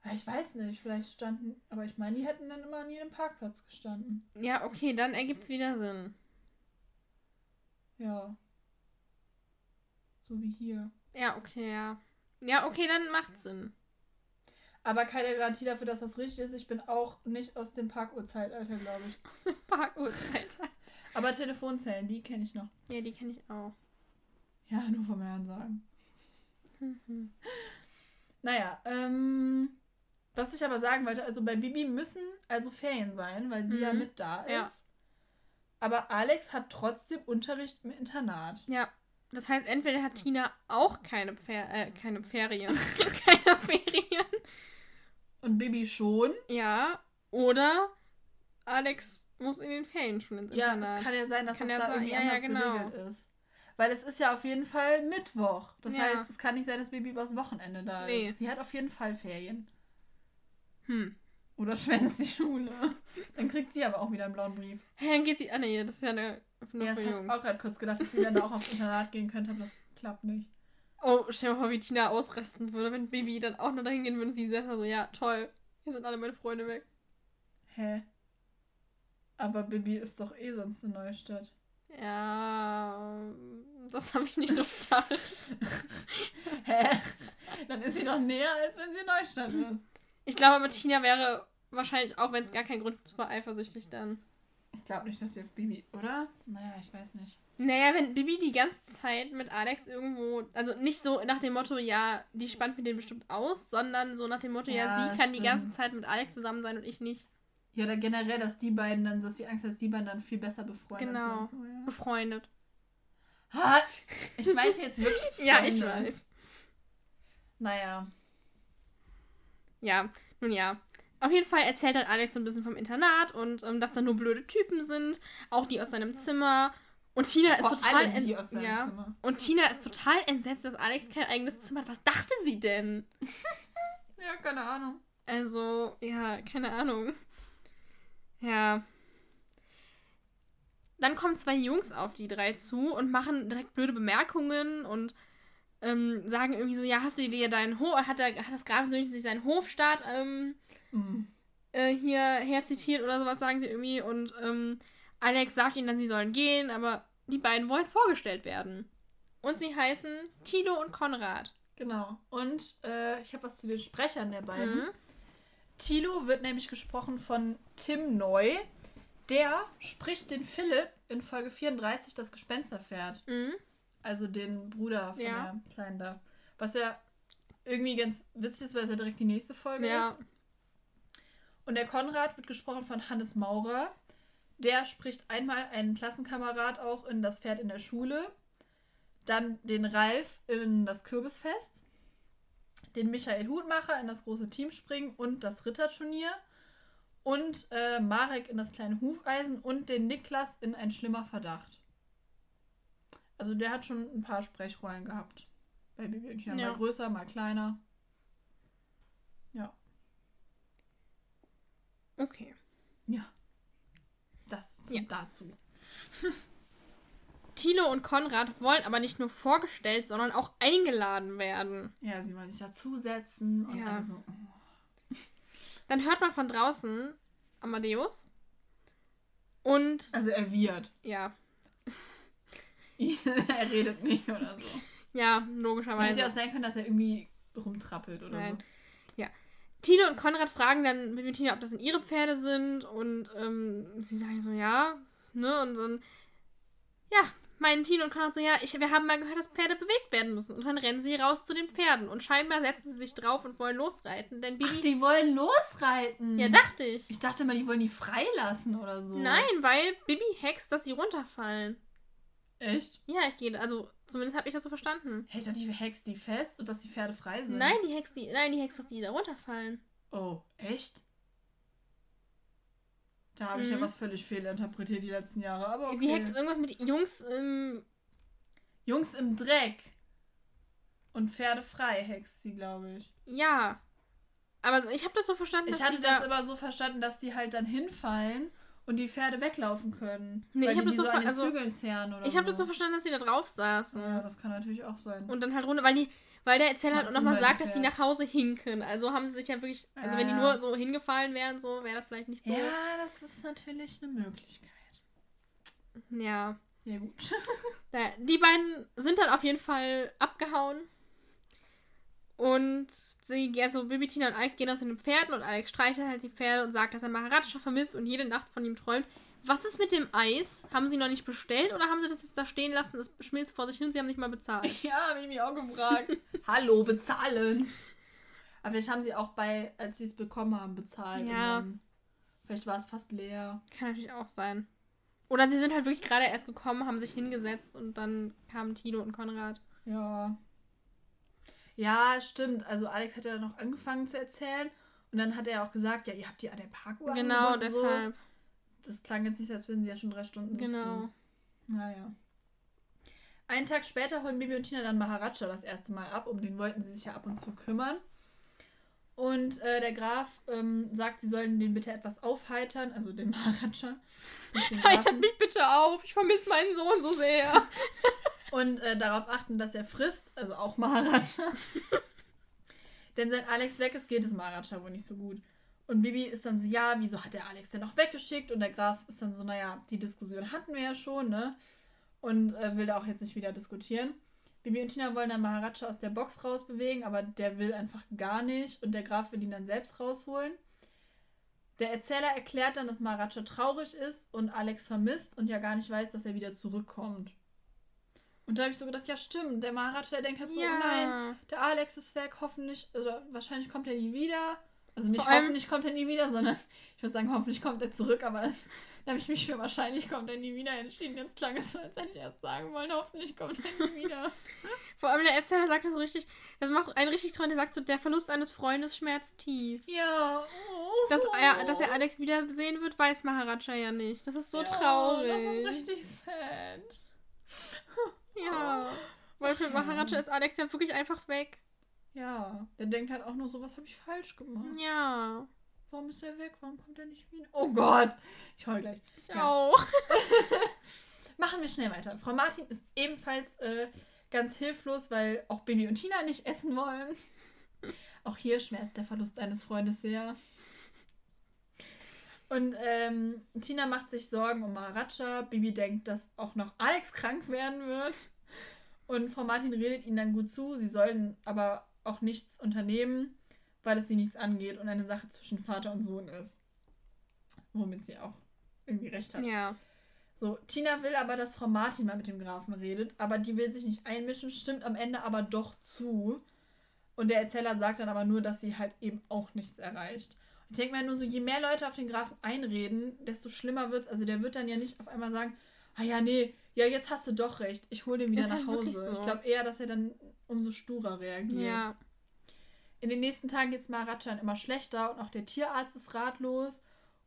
Ja, Ich weiß nicht, vielleicht standen, aber ich meine, die hätten dann immer an jedem Parkplatz gestanden. Ja, okay, dann ergibt's wieder Sinn. Ja. So wie hier. Ja, okay, ja. Ja, okay, dann macht Sinn. Aber keine Garantie dafür, dass das richtig ist. Ich bin auch nicht aus dem Parkuhrzeitalter, glaube ich. Aus dem Parkuhrzeit. Aber Telefonzellen, die kenne ich noch. Ja, die kenne ich auch. Ja, nur vom Hören sagen. Mhm. Naja, ähm, was ich aber sagen wollte, also bei Bibi müssen also Ferien sein, weil sie ja Mhm. mit da ist. Ja. Aber Alex hat trotzdem Unterricht im Internat. Ja, das heißt, entweder hat Tina auch keine, Fer äh, keine Ferien. <laughs> <laughs> keine Ferien. Und Bibi schon. Ja, oder Alex muss in den Ferien schon ins Ja, Internat. es kann ja sein, dass Kann das ja da sein, irgendwie ja, ja, anders genau. geregelt ist. Weil es ist ja auf jeden Fall Mittwoch. Das Ja. heißt, es kann nicht sein, dass Bibi übers Wochenende da Nee. ist. Sie hat auf jeden Fall Ferien. Hm. Oder schwänzt die Schule. Dann kriegt sie aber auch wieder einen blauen Brief. Hey, dann geht sie. Ah, nee, das ist ja eine. Nur Ja, das habe ich auch gerade kurz gedacht, dass sie dann da auch aufs Internat gehen könnte, aber das klappt nicht. Oh, stell dir mal vor, wie Tina ausrasten würde, wenn Bibi dann auch noch dahin gehen würde und sie sagt so, ja, toll, hier sind alle meine Freunde weg. Hä? Aber Bibi ist doch eh sonst in Neustadt. Ja, das habe ich nicht durchdacht. <laughs> Hä? Dann ist sie doch näher, als wenn sie in Neustadt ist. Ich glaube aber, Tina wäre wahrscheinlich, auch wenn es gar keinen Grund gibt, super eifersüchtig dann. Ich glaube nicht, dass sie auf Bibi, oder? Naja, ich weiß nicht. Naja, wenn Bibi die ganze Zeit mit Alex irgendwo, also nicht so nach dem Motto, ja, die spannt mit denen bestimmt aus, sondern so nach dem Motto, ja, Ja, sie kann die stimmt. ganze Zeit mit Alex zusammen sein und ich nicht. Ja, oder generell, dass die beiden dann, dass die Angst, dass die beiden dann viel besser befreundet Genau. sind. So, ja. Befreundet. Ha, ich weiß jetzt wirklich. <laughs> Ja, ich Freunde. weiß. Naja. Ja, nun ja. Auf jeden Fall erzählt dann Alex so ein bisschen vom Internat und ähm, dass da nur blöde Typen sind, auch die aus seinem Zimmer. Und Tina Vor ist total allem die ent- aus seinem ja. Zimmer. Und Tina ist total entsetzt, dass Alex kein eigenes Zimmer hat. Was dachte sie denn? <laughs> Ja, keine Ahnung. Also, ja, keine Ahnung. Ja. Dann kommen zwei Jungs auf die drei zu und machen direkt blöde Bemerkungen und ähm, sagen irgendwie so, ja, hast du dir deinen Hof, hat, er, hat das Grafensöhnchen sich seinen Hofstaat ähm, Mhm. äh, hier herzitiert oder sowas, sagen sie irgendwie. Und ähm, Alex sagt ihnen dann, sie sollen gehen, aber die beiden wollen vorgestellt werden. Und sie heißen Tilo und Konrad. Genau. Und äh, ich habe was zu den Sprechern der beiden. Mhm. Tilo wird nämlich gesprochen von Tim Neu. Der spricht den Philipp in Folge 34 das Gespensterpferd. Mhm. Also den Bruder von Ja. der Kleinen da. Was ja irgendwie ganz witzig ist, weil es ja direkt die nächste Folge Ja. ist. Und der Konrad wird gesprochen von Hannes Maurer. Der spricht einmal einen Klassenkamerad auch in das Pferd in der Schule. Dann den Ralf in das Kürbisfest. Den Michael Hutmacher in das große Teamspringen und das Ritterturnier. Und äh, Marek in das kleine Hufeisen und den Niklas in ein schlimmer Verdacht. Also der hat schon ein paar Sprechrollen gehabt. Bei Bibi. Ja. Mal größer, mal kleiner. Ja. Okay. Ja. Zu, Ja. dazu. <laughs> Tilo und Konrad wollen aber nicht nur vorgestellt, sondern auch eingeladen werden. Ja, sie wollen sich dazusetzen und Ja. so. oh. Dann hört man von draußen Amadeus. Und Also er wird. ja, <laughs> er redet nicht oder so. ja, Hätte logischerweise. ja auch sein können, dass er irgendwie rumtrappelt oder Nein. so. Tino und Konrad fragen dann Bibi und Tina, ob das denn ihre Pferde sind. Und ähm, sie sagen so, ja. Ne? Und dann, ja, meinen Tino und Konrad so, ja, ich, wir haben mal gehört, dass Pferde bewegt werden müssen. Und dann rennen sie raus zu den Pferden. Und scheinbar setzen sie sich drauf und wollen losreiten. Denn Bibi. Ach, die wollen losreiten. ja, dachte ich. Ich dachte mal, die wollen die freilassen oder so. Nein, weil Bibi hext, dass sie runterfallen. Echt? Ja, ich gehe, also zumindest habe ich das so verstanden. Hey, ich dachte, die hext die fest und dass die Pferde frei sind. Nein, die hext, die, nein, die hext, dass die da runterfallen. Oh, echt? Da habe ich ja Mhm. was völlig fehlinterpretiert die letzten Jahre. Aber okay. Sie hext irgendwas mit Jungs im. Jungs im Dreck. Und Pferde frei hext sie, glaube ich. Ja. Aber so, ich habe das so verstanden, Ich dass hatte die das da. aber so verstanden, dass die halt dann hinfallen und die Pferde weglaufen können. Nee, ich habe das so, so an den also, Zügeln zehren oder ich habe das so verstanden, dass die da drauf saßen. Ja, das kann natürlich auch sein. Und dann halt runter, weil die, weil der Erzähler halt nochmal sagt, dass die nach Hause hinken. Also haben sie sich ja wirklich, also Ah, wenn die ja. nur so hingefallen wären, so wäre das vielleicht nicht so. Ja, das ist natürlich eine Möglichkeit. Ja. Ja, gut. <laughs> Die beiden sind dann auf jeden Fall abgehauen. Und sie, also Bibi, Tina und Alex gehen aus den Pferden und Alex streichelt halt die Pferde und sagt, dass er Maharaja vermisst und jede Nacht von ihm träumt. Was ist mit dem Eis? Haben sie noch nicht bestellt oder haben sie das jetzt da stehen lassen? Es schmilzt vor sich hin und sie haben nicht mal bezahlt. <laughs> Ja, habe ich mich auch gefragt. <laughs> Hallo, bezahlen. Aber vielleicht haben sie auch bei, als sie es bekommen haben, bezahlt. Ja. Vielleicht war es fast leer. Kann natürlich auch sein. Oder sie sind halt wirklich gerade erst gekommen, haben sich hingesetzt und dann kamen Tino und Konrad. Ja. Ja, stimmt. Also Alex hat ja noch angefangen zu erzählen. Und dann hat er auch gesagt, ja, ihr habt die an der Parkuhr Genau, angebunden, so. deshalb. Das klang jetzt nicht, als würden sie ja schon drei Stunden sitzen. Genau. Naja. Einen Tag später holen Bibi und Tina dann Maharaja das erste Mal ab. Um den wollten sie sich ja ab und zu kümmern. Und äh, der Graf ähm, sagt, sie sollen den bitte etwas aufheitern, also den Maharaja. <laughs> Heitert mich bitte auf, ich vermisse meinen Sohn so sehr. <laughs> Und äh, darauf achten, dass er frisst, also auch Maharaja. <laughs> denn seit Alex weg ist, geht es Maharaja wohl nicht so gut. Und Bibi ist dann so, ja, wieso hat der Alex denn noch weggeschickt? Und der Graf ist dann so, naja, die Diskussion hatten wir ja schon, ne? Und äh, will da auch jetzt nicht wieder diskutieren. Bibi und Tina wollen dann Maharaja aus der Box rausbewegen, aber der will einfach gar nicht. Und der Graf will ihn dann selbst rausholen. Der Erzähler erklärt dann, dass Maharaja traurig ist und Alex vermisst und ja gar nicht weiß, dass er wieder zurückkommt. Und da habe ich so gedacht, ja stimmt, der Maharaja der denkt halt so, oh nein, der Alex ist weg, hoffentlich, oder wahrscheinlich kommt er nie wieder. Also nicht Vor hoffentlich kommt er nie wieder, sondern <laughs> ich würde sagen, hoffentlich kommt er zurück, aber <laughs> da habe ich mich für wahrscheinlich kommt er nie wieder entschieden. Jetzt klang es so, als hätte ich erst sagen wollen, hoffentlich kommt er nie wieder. <laughs> Vor allem der Erzähler sagt das so richtig, das macht einen richtig traurig, der sagt so, der Verlust eines Freundes schmerzt tief. ja. Oh. Dass er, dass er Alex wiedersehen wird, weiß Maharaja ja nicht. Das ist so Ja, traurig. Das ist richtig sad. Ja. Weil für Maharaja ist Alex ja wirklich einfach weg. Ja, der denkt halt auch nur so, was habe ich falsch gemacht? Ja. Warum ist er weg? Warum kommt er nicht wieder? Oh Gott, ich heul gleich. Ich Ja. auch. <laughs> Machen wir schnell weiter. Frau Martin ist ebenfalls äh, ganz hilflos, weil auch Bibi und Tina nicht essen wollen. Auch hier schmerzt der Verlust eines Freundes sehr. Und ähm, Tina macht sich Sorgen um Maharaja. Bibi denkt, dass auch noch Alex krank werden wird. Und Frau Martin redet ihnen dann gut zu. Sie sollen aber auch nichts unternehmen, weil es sie nichts angeht und eine Sache zwischen Vater und Sohn ist. Womit sie auch irgendwie recht hat. Ja. So, Tina will aber, dass Frau Martin mal mit dem Grafen redet, aber die will sich nicht einmischen, stimmt am Ende aber doch zu. Und der Erzähler sagt dann aber nur, dass sie halt eben auch nichts erreicht. Und ich denke mir nur so, je mehr Leute auf den Grafen einreden, desto schlimmer wird's. Also der wird dann ja nicht auf einmal sagen, ah ja, nee, ja, jetzt hast du doch recht, ich hole den wieder Ist nach halt Hause. so. Ich glaube eher, dass er dann umso sturer reagiert. Ja. In den nächsten Tagen geht es Maharajan immer schlechter und auch der Tierarzt ist ratlos.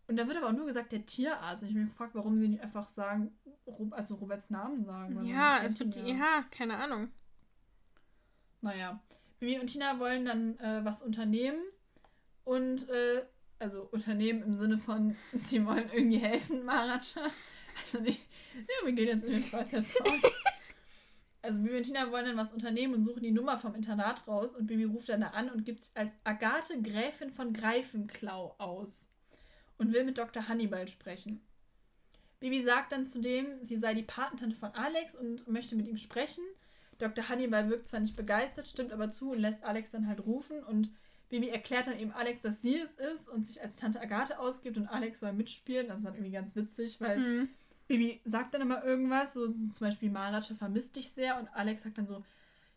Und da wird aber auch nur gesagt, der Tierarzt. Und ich habe mich gefragt, warum sie nicht einfach sagen, also Roberts Namen sagen. Ja, es wird, ihn ja, keine Ahnung. Naja, Bibi und Tina wollen dann äh, was unternehmen. Und, äh, also unternehmen im Sinne von, <laughs> sie wollen irgendwie helfen, Maharaja. Also nicht, ja, wir gehen jetzt in den Freizeitpark. Also Bibi und Tina wollen dann was unternehmen und suchen die Nummer vom Internat raus. Und Bibi ruft dann da an und gibt als Agathe Gräfin von Greifenklau aus. Und will mit Dr. Hannibal sprechen. Bibi sagt dann zudem, sie sei die Patentante von Alex und möchte mit ihm sprechen. Dr. Hannibal wirkt zwar nicht begeistert, stimmt aber zu und lässt Alex dann halt rufen. Und Bibi erklärt dann eben Alex, dass sie es ist und sich als Tante Agathe ausgibt und Alex soll mitspielen. Das ist dann irgendwie ganz witzig, weil Hm. Bibi sagt dann immer irgendwas, so zum Beispiel Maharaja vermisst dich sehr und Alex sagt dann so,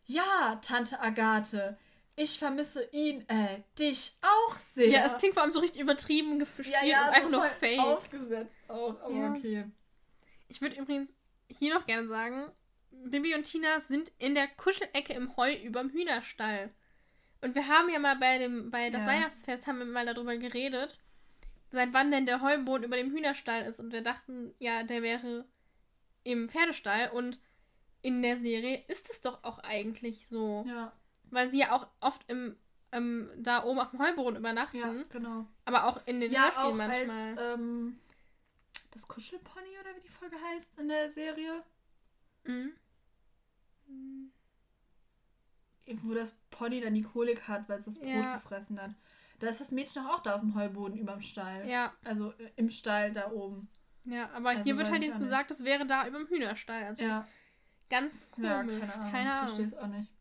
ja, Tante Agathe, ich vermisse ihn, äh, dich auch sehr. Ja, es klingt vor allem so richtig übertrieben gespielt ja, ja, und einfach so nur fake. aufgesetzt auch, aber Ja. okay. Ich würde übrigens hier noch gerne sagen, Bibi und Tina sind in der Kuschelecke im Heu überm Hühnerstall. Und wir haben ja mal bei dem, bei das Ja. Weihnachtsfest haben wir mal darüber geredet, seit wann denn der Heuboden über dem Hühnerstall ist. Und wir dachten, ja, der wäre im Pferdestall. Und in der Serie ist es doch auch eigentlich so. Ja, Weil sie ja auch oft im, ähm, da oben auf dem Heuboden übernachten. ja, genau. Aber auch in den Ja, Hörspielen auch manchmal. als, ähm, das Kuschelpony oder wie die Folge heißt in der Serie. Mhm. Wo das Pony dann die Kolik hat, weil es das Brot Ja. gefressen hat. Da ist das Mädchen auch da auf dem Heuboden überm Stall. Ja, Also äh, im Stall da oben. ja, aber Also hier wird halt ich jetzt gesagt, das wäre da über dem Hühnerstall. Also Ja. ganz komisch. Ja, keine Ahnung. Keine Ich Ahnung. verstehe es auch nicht.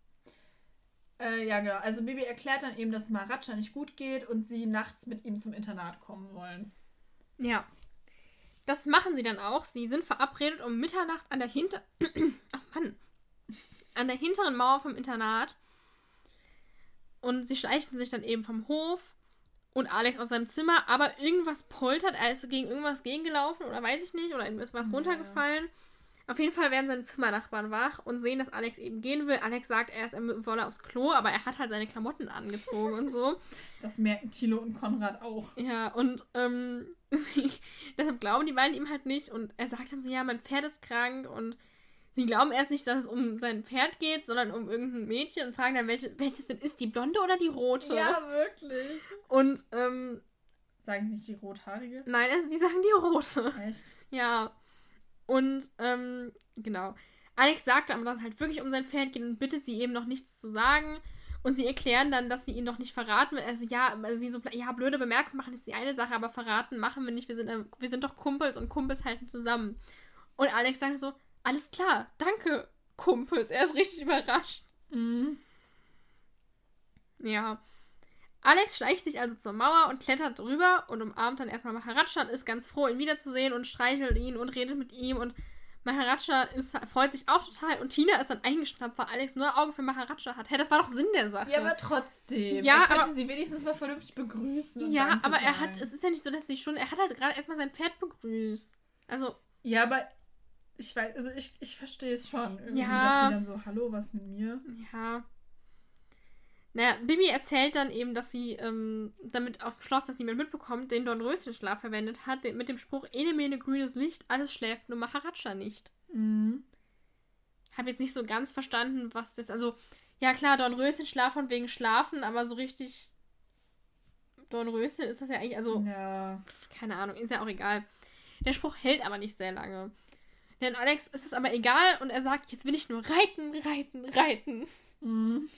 Äh, ja, genau. Also Bibi erklärt dann eben, dass Maharaja nicht gut geht und sie nachts mit ihm zum Internat kommen wollen. Ja. Das machen sie dann auch. Sie sind verabredet um Mitternacht an der hinter <clears throat> Ach Mann. An der hinteren Mauer vom Internat. Und sie schleichen sich dann eben vom Hof und Alex aus seinem Zimmer, aber irgendwas poltert, er ist gegen irgendwas gegengelaufen oder weiß ich nicht, oder ihm ist was Ja. runtergefallen. Auf jeden Fall werden seine Zimmernachbarn wach und sehen, dass Alex eben gehen will. Alex sagt, er ist er wolle aufs Klo, aber er hat halt seine Klamotten angezogen und so. <laughs> Das merken Thilo und Konrad auch. Ja, und ähm, <laughs> sie, deshalb glauben die beiden ihm halt nicht. Und er sagt dann so, ja, mein Pferd ist krank. Und sie glauben erst nicht, dass es um sein Pferd geht, sondern um irgendein Mädchen und fragen dann, welche, welches denn ist, die blonde oder die rote? wirklich. Und ähm, Sagen sie nicht die rothaarige? nein, also die sagen die rote. Echt? Ja. Und ähm, genau. Alex sagt dann, dass es halt wirklich um sein Pferd geht und bittet sie eben noch nichts zu sagen. Und sie erklären dann, dass sie ihn doch nicht verraten will. Also ja, also sie so, ja, blöde Bemerkung machen ist die eine Sache, aber verraten machen wir nicht. Wir sind, äh, wir sind doch Kumpels und Kumpels halten zusammen. Und Alex sagt so, alles klar, danke, Kumpels. Er ist richtig überrascht. Mhm. Ja. Alex schleicht sich also zur Mauer und klettert drüber und umarmt dann erstmal Maharaja und ist ganz froh, ihn wiederzusehen und streichelt ihn und redet mit ihm und Maharaja ist, freut sich auch total und Tina ist dann eingeschnappt, weil Alex nur Augen für Maharaja hat. Hä, das war doch Sinn der Sache. Ja, aber trotzdem. Ja, er könnte aber- sie wenigstens mal vernünftig begrüßen. Ja, aber er hat, es ist ja nicht so, dass sie schon, er hat halt gerade erstmal sein Pferd begrüßt. Also, Ja, aber ich weiß, also ich, ich verstehe es schon. Irgendwie, Ja. Dass sie dann so, hallo, was mit mir? ja. Naja, Bibi erzählt dann eben, dass sie ähm, damit auf dem Schloss, dass niemand mitbekommt, den Dornröschenschlaf verwendet hat, den, mit dem Spruch, Ene mene grünes Licht, alles schläft, nur Maharaja nicht. Mhm. Habe jetzt nicht so ganz verstanden, was das, also, ja klar, Dornröschenschlaf von wegen Schlafen, aber so richtig Dornröschen ist das ja eigentlich, also, Ja. keine Ahnung, ist ja auch egal. Der Spruch hält aber nicht sehr lange. Denn Alex ist es aber egal und er sagt, jetzt will ich nur reiten, reiten, reiten. Mhm.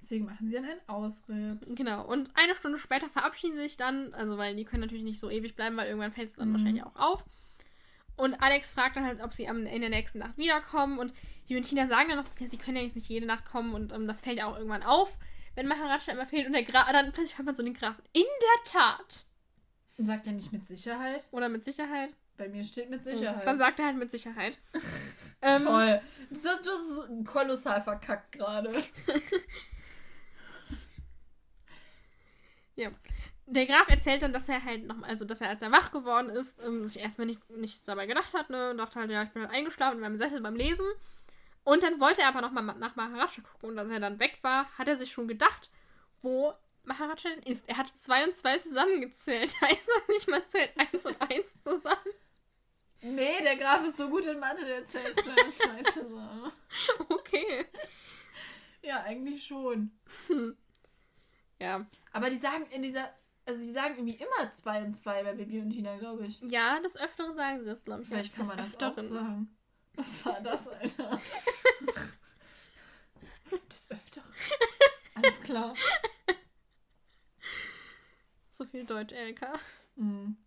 Deswegen machen sie dann einen Ausritt. Genau. Und eine Stunde später verabschieden sie sich dann, also weil die können natürlich nicht so ewig bleiben, weil irgendwann fällt es dann Mhm. wahrscheinlich auch auf. Und Alex fragt dann halt, ob sie am, in der nächsten Nacht wiederkommen. Und die und Tina sagen dann noch, sie können ja jetzt nicht jede Nacht kommen und ähm, das fällt ja auch irgendwann auf, wenn Maharaja immer fehlt. Und der Graf, dann plötzlich hört man so den Grafen. In der Tat. Und sagt er nicht mit Sicherheit? Oder mit Sicherheit. Bei mir steht mit Sicherheit. Dann sagt er halt mit Sicherheit. <laughs> ähm, Toll. Das, das ist kolossal verkackt gerade. <laughs> Der Graf erzählt dann, dass er halt noch, also dass er als er wach geworden ist, ähm, sich erstmal nicht, nichts dabei gedacht hat, ne? Und dachte halt, ja, ich bin halt eingeschlafen in meinem Sessel beim Lesen. Und dann wollte er aber nochmal nach Maharaja gucken. Und als er dann weg war, hat er sich schon gedacht, wo Maharaja denn ist. Er hat zwei und zwei zusammengezählt. <laughs> Heißt das nicht, man zählt eins und eins zusammen? Der Graf ist so gut in Mathe, der zählt zwei und zwei zusammen. Okay. Ja, eigentlich schon. Ja. Aber die sagen in dieser, also die sagen irgendwie immer zwei und zwei bei Baby und Tina, glaube ich. Ja, des Öfteren sagen sie das, glaube ich. Vielleicht kann des man das auch sagen. Was war das, Alter? <laughs> Des Öfteren. Alles klar. So viel Deutsch, LK. Mhm.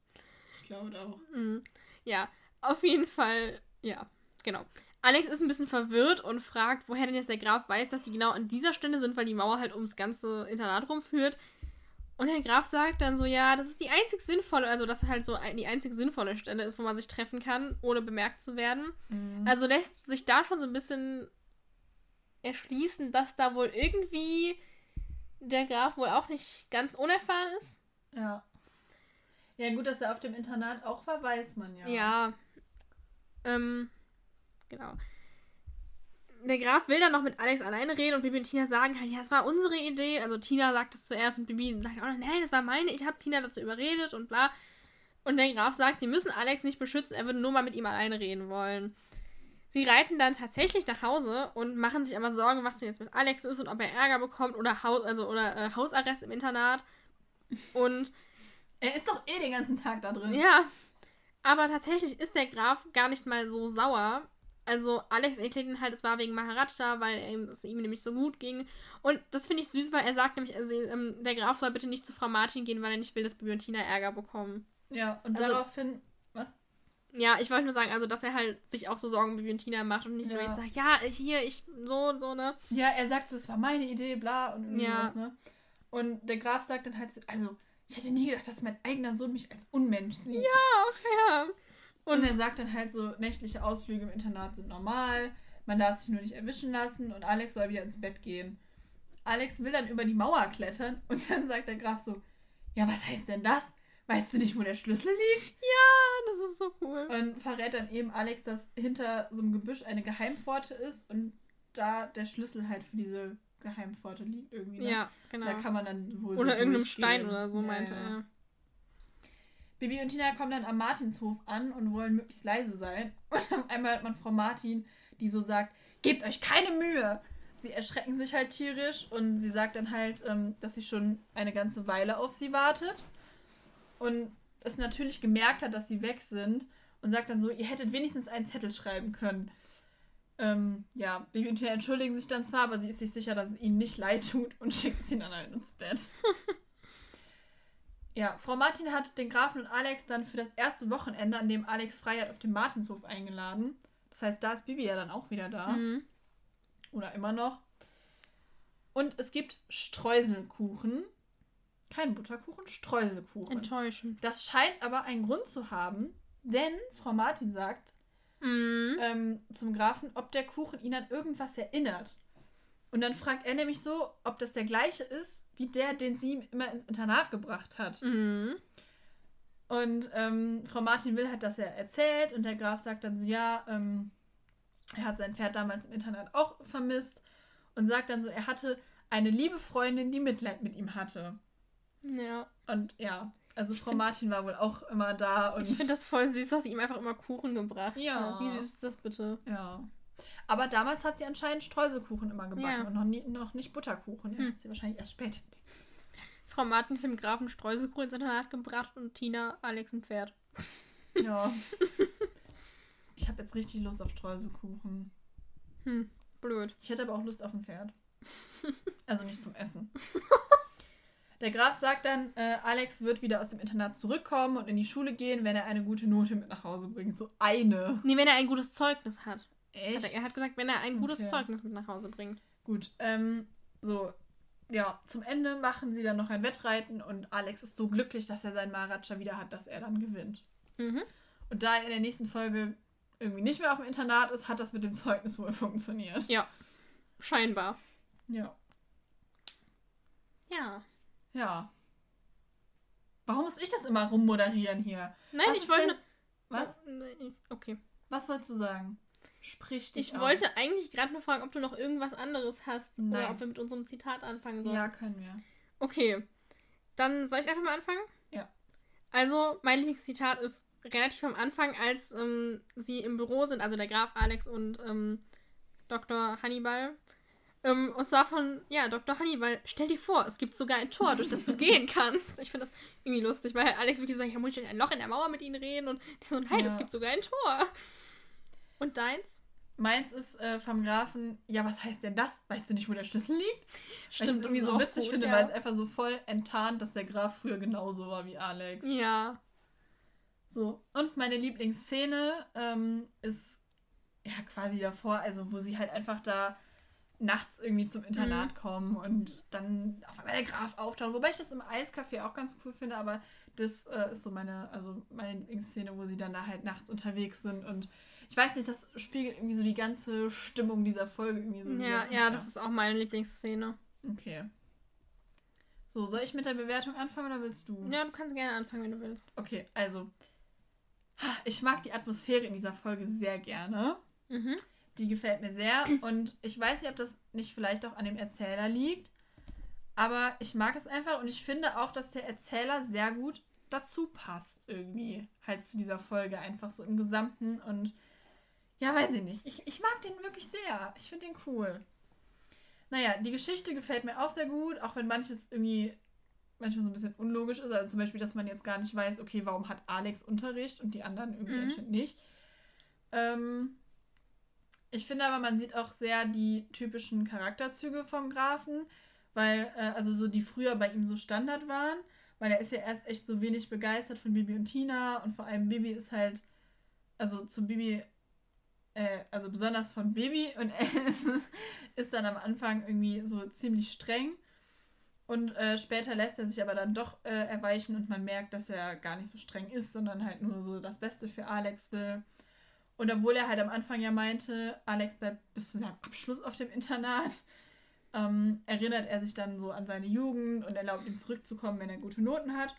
Ich glaube auch. Mhm. Ja, auf jeden Fall, ja, genau. Alex ist ein bisschen verwirrt und fragt, woher denn jetzt der Graf weiß, dass die genau an dieser Stelle sind, weil die Mauer halt ums ganze Internat rumführt. Und der Graf sagt dann so, ja, das ist die einzig sinnvolle, also das halt so die einzig sinnvolle Stelle ist, wo man sich treffen kann, ohne bemerkt zu werden. Mhm. Also lässt sich da schon so ein bisschen erschließen, dass da wohl irgendwie der Graf wohl auch nicht ganz unerfahren ist. Ja. Ja, gut, dass er auf dem Internat auch war, weiß man ja. Ja. Ähm, genau. Der Graf will dann noch mit Alex alleine reden und Bibi und Tina sagen halt, ja, es war unsere Idee. Also Tina sagt das zuerst und Bibi sagt auch, nein, das war meine, ich habe Tina dazu überredet und bla. Und der Graf sagt, sie müssen Alex nicht beschützen, er würde nur mal mit ihm alleine reden wollen. Sie reiten dann tatsächlich nach Hause und machen sich aber Sorgen, was denn jetzt mit Alex ist und ob er Ärger bekommt oder, Haus, also, oder äh, Hausarrest im Internat. Und Er ist doch eh den ganzen Tag da drin. ja. Aber tatsächlich ist der Graf gar nicht mal so sauer. Also Alex erklärt ihn halt, es war wegen Maharaja, weil es ihm nämlich so gut ging. Und das finde ich süß, weil er sagt nämlich, also, ähm, der Graf soll bitte nicht zu Frau Martin gehen, weil er nicht will, dass Tina Ärger bekommen. Ja, und Also- daraufhin. Was? Ja, ich wollte nur sagen, also dass er halt sich auch so Sorgen um Bibi und Tina macht und nicht nur Ja. jetzt sagt, ja, hier, ich so und so, ne? Ja, er sagt so, es war meine Idee, bla und irgendwie Ja. ne? Und der Graf sagt dann halt so, also, ich hätte nie gedacht, dass mein eigener Sohn mich als Unmensch sieht. Ja. Und er sagt dann halt so, nächtliche Ausflüge im Internat sind normal, man darf sich nur nicht erwischen lassen und Alex soll wieder ins Bett gehen. Alex will dann über die Mauer klettern und dann sagt der Graf so, ja, was heißt denn das? Weißt du nicht, wo der Schlüssel liegt? Ja, das ist so cool. Und verrät dann eben Alex, dass hinter so einem Gebüsch eine Geheimpforte ist und da der Schlüssel halt für diese Geheimpforte liegt irgendwie. Ne? Ja, genau. Da kann man dann wohl. Oder so irgendeinem. Stein oder so, Ja, meinte ja. er. Bibi und Tina kommen dann am Martinshof an und wollen möglichst leise sein. <laughs> Und auf einmal hört man Frau Martin, die so sagt: Gebt euch keine Mühe! Sie erschrecken sich halt tierisch und sie sagt dann halt, ähm, dass sie schon eine ganze Weile auf sie wartet. Und es natürlich gemerkt hat, dass sie weg sind. Und sagt dann so: Ihr hättet wenigstens einen Zettel schreiben können. Ähm, ja, Bibi und Tina entschuldigen sich dann zwar, aber sie ist sich sicher, dass es ihnen nicht leid tut und <laughs> schickt sie dann halt ins Bett. <laughs> Ja, Frau Martin hat den Grafen und Alex dann für das erste Wochenende, an dem Alex frei hat, auf dem Martinshof eingeladen. Das heißt, da ist Bibi ja dann auch wieder da. Mhm. Oder immer noch. Und es gibt Streuselkuchen. Kein Butterkuchen, Streuselkuchen. Enttäuschend. Das scheint aber einen Grund zu haben, denn Frau Martin sagt Mhm. ähm, zum Grafen, ob der Kuchen ihn an irgendwas erinnert. Und dann fragt er nämlich so, ob das der gleiche ist, wie der, den sie ihm immer ins Internat gebracht hat. Mhm. Und ähm, Frau Martin will halt, dass er erzählt und der Graf sagt dann so, ja, ähm, er hat sein Pferd damals im Internat auch vermisst und sagt dann so, er hatte eine liebe Freundin, die Mitleid mit ihm hatte. Ja. Und ja, also Frau Martin war wohl auch immer da und Ich finde das voll süß, dass sie ihm einfach immer Kuchen gebracht Ja. hat. Wie süß ist das bitte? ja. Aber damals hat sie anscheinend Streuselkuchen immer gebacken Ja. und noch, nie, noch nicht Butterkuchen. Hm. hat sie wahrscheinlich erst später entdeckt. Frau Martin hat dem Grafen Streuselkuchen ins Internat gebracht und Tina Alex ein Pferd. Ja. ich habe jetzt richtig Lust auf Streuselkuchen. Hm, blöd. Ich hätte aber auch Lust auf ein Pferd. Also nicht zum Essen. <laughs> Der Graf sagt dann, äh, Alex wird wieder aus dem Internat zurückkommen und in die Schule gehen, wenn er eine gute Note mit nach Hause bringt. So eine. Nee, wenn er ein gutes Zeugnis hat. Hat Echt? er, er hat gesagt, wenn er ein gutes Okay. Zeugnis mit nach Hause bringt. Gut. Ähm, so, ja, zum Ende machen sie dann noch ein Wettreiten und Alex ist so glücklich, dass er seinen Maharaja wieder hat, dass er dann gewinnt. Mhm. Und da er in der nächsten Folge irgendwie nicht mehr auf dem Internat ist, hat das mit dem Zeugnis wohl funktioniert. Ja. Scheinbar. Ja. Ja. Ja. Warum muss ich das immer rummoderieren hier? Nein, Was ich wollte. denn- Was? Okay. Was wolltest du sagen? Sprich dich Ich aus. wollte eigentlich gerade nur fragen, ob du noch irgendwas anderes hast. Oder Nein. ob wir mit unserem Zitat anfangen sollen. Ja, können wir. Okay. Dann soll ich einfach mal anfangen? Ja. Also, mein Lieblingszitat ist relativ am Anfang, als ähm, sie im Büro sind, also der Graf Alex und ähm, Dr. Hannibal. Ähm, und zwar von, ja, Dr. Hannibal, stell dir vor, es gibt sogar ein Tor, durch das du gehen <laughs> kannst. Ich finde das irgendwie lustig, weil Alex wirklich so sagt, ja, muss ich ein Loch in der Mauer mit ihnen reden? Und der so, nein, Ja. es gibt sogar ein Tor. Und deins? Meins ist äh, vom Grafen, ja, was heißt denn das? Weißt du nicht, wo der Schlüssel liegt? Weil ich irgendwie so witzig gut, finde, ja. weil es einfach so voll enttarnt, dass der Graf früher genauso war wie Alex. Ja. So. Und meine Lieblingsszene ähm, ist ja quasi davor, also wo sie halt einfach da nachts irgendwie zum Internat Mhm. kommen und dann auf einmal der Graf auftaucht. Wobei ich das im Eiscafé auch ganz cool finde, aber das äh, ist so meine, also meine Lieblingsszene, wo sie dann da halt nachts unterwegs sind und ich weiß nicht, das spiegelt irgendwie so die ganze Stimmung dieser Folge irgendwie so. Ja, ja, das ist auch meine Lieblingsszene. Okay. So, soll ich mit der Bewertung anfangen oder willst du? Ja, du kannst gerne anfangen, wenn du willst. Okay, also. Ich mag die Atmosphäre in dieser Folge sehr gerne. Mhm. Die gefällt mir sehr. Und ich weiß nicht, ob das nicht vielleicht auch an dem Erzähler liegt. Aber ich mag es einfach und ich finde auch, dass der Erzähler sehr gut dazu passt, irgendwie. Halt zu dieser Folge, einfach so im Gesamten. Und ja, weiß ich nicht. Ich, ich mag den wirklich sehr. Ich finde den cool. Naja, die Geschichte gefällt mir auch sehr gut, auch wenn manches irgendwie manchmal so ein bisschen unlogisch ist. Also zum Beispiel, dass man jetzt gar nicht weiß, okay, warum hat Alex Unterricht und die anderen irgendwie Mhm. nicht. Ähm, ich finde aber, man sieht auch sehr die typischen Charakterzüge vom Grafen, weil, äh, also so die früher bei ihm so Standard waren, weil er ist ja erst echt so wenig begeistert von Bibi und Tina und vor allem Bibi ist halt, also zu Bibi, äh, also besonders von Bibi und <laughs> er ist, dann am Anfang irgendwie so ziemlich streng. Und äh, später lässt er sich aber dann doch äh, erweichen und man merkt, dass er gar nicht so streng ist, sondern halt nur so das Beste für Alex will. Und obwohl er halt am Anfang ja meinte, Alex bleibt bis zu seinem Abschluss auf dem Internat, ähm, erinnert er sich dann so an seine Jugend und erlaubt ihm zurückzukommen, wenn er gute Noten hat.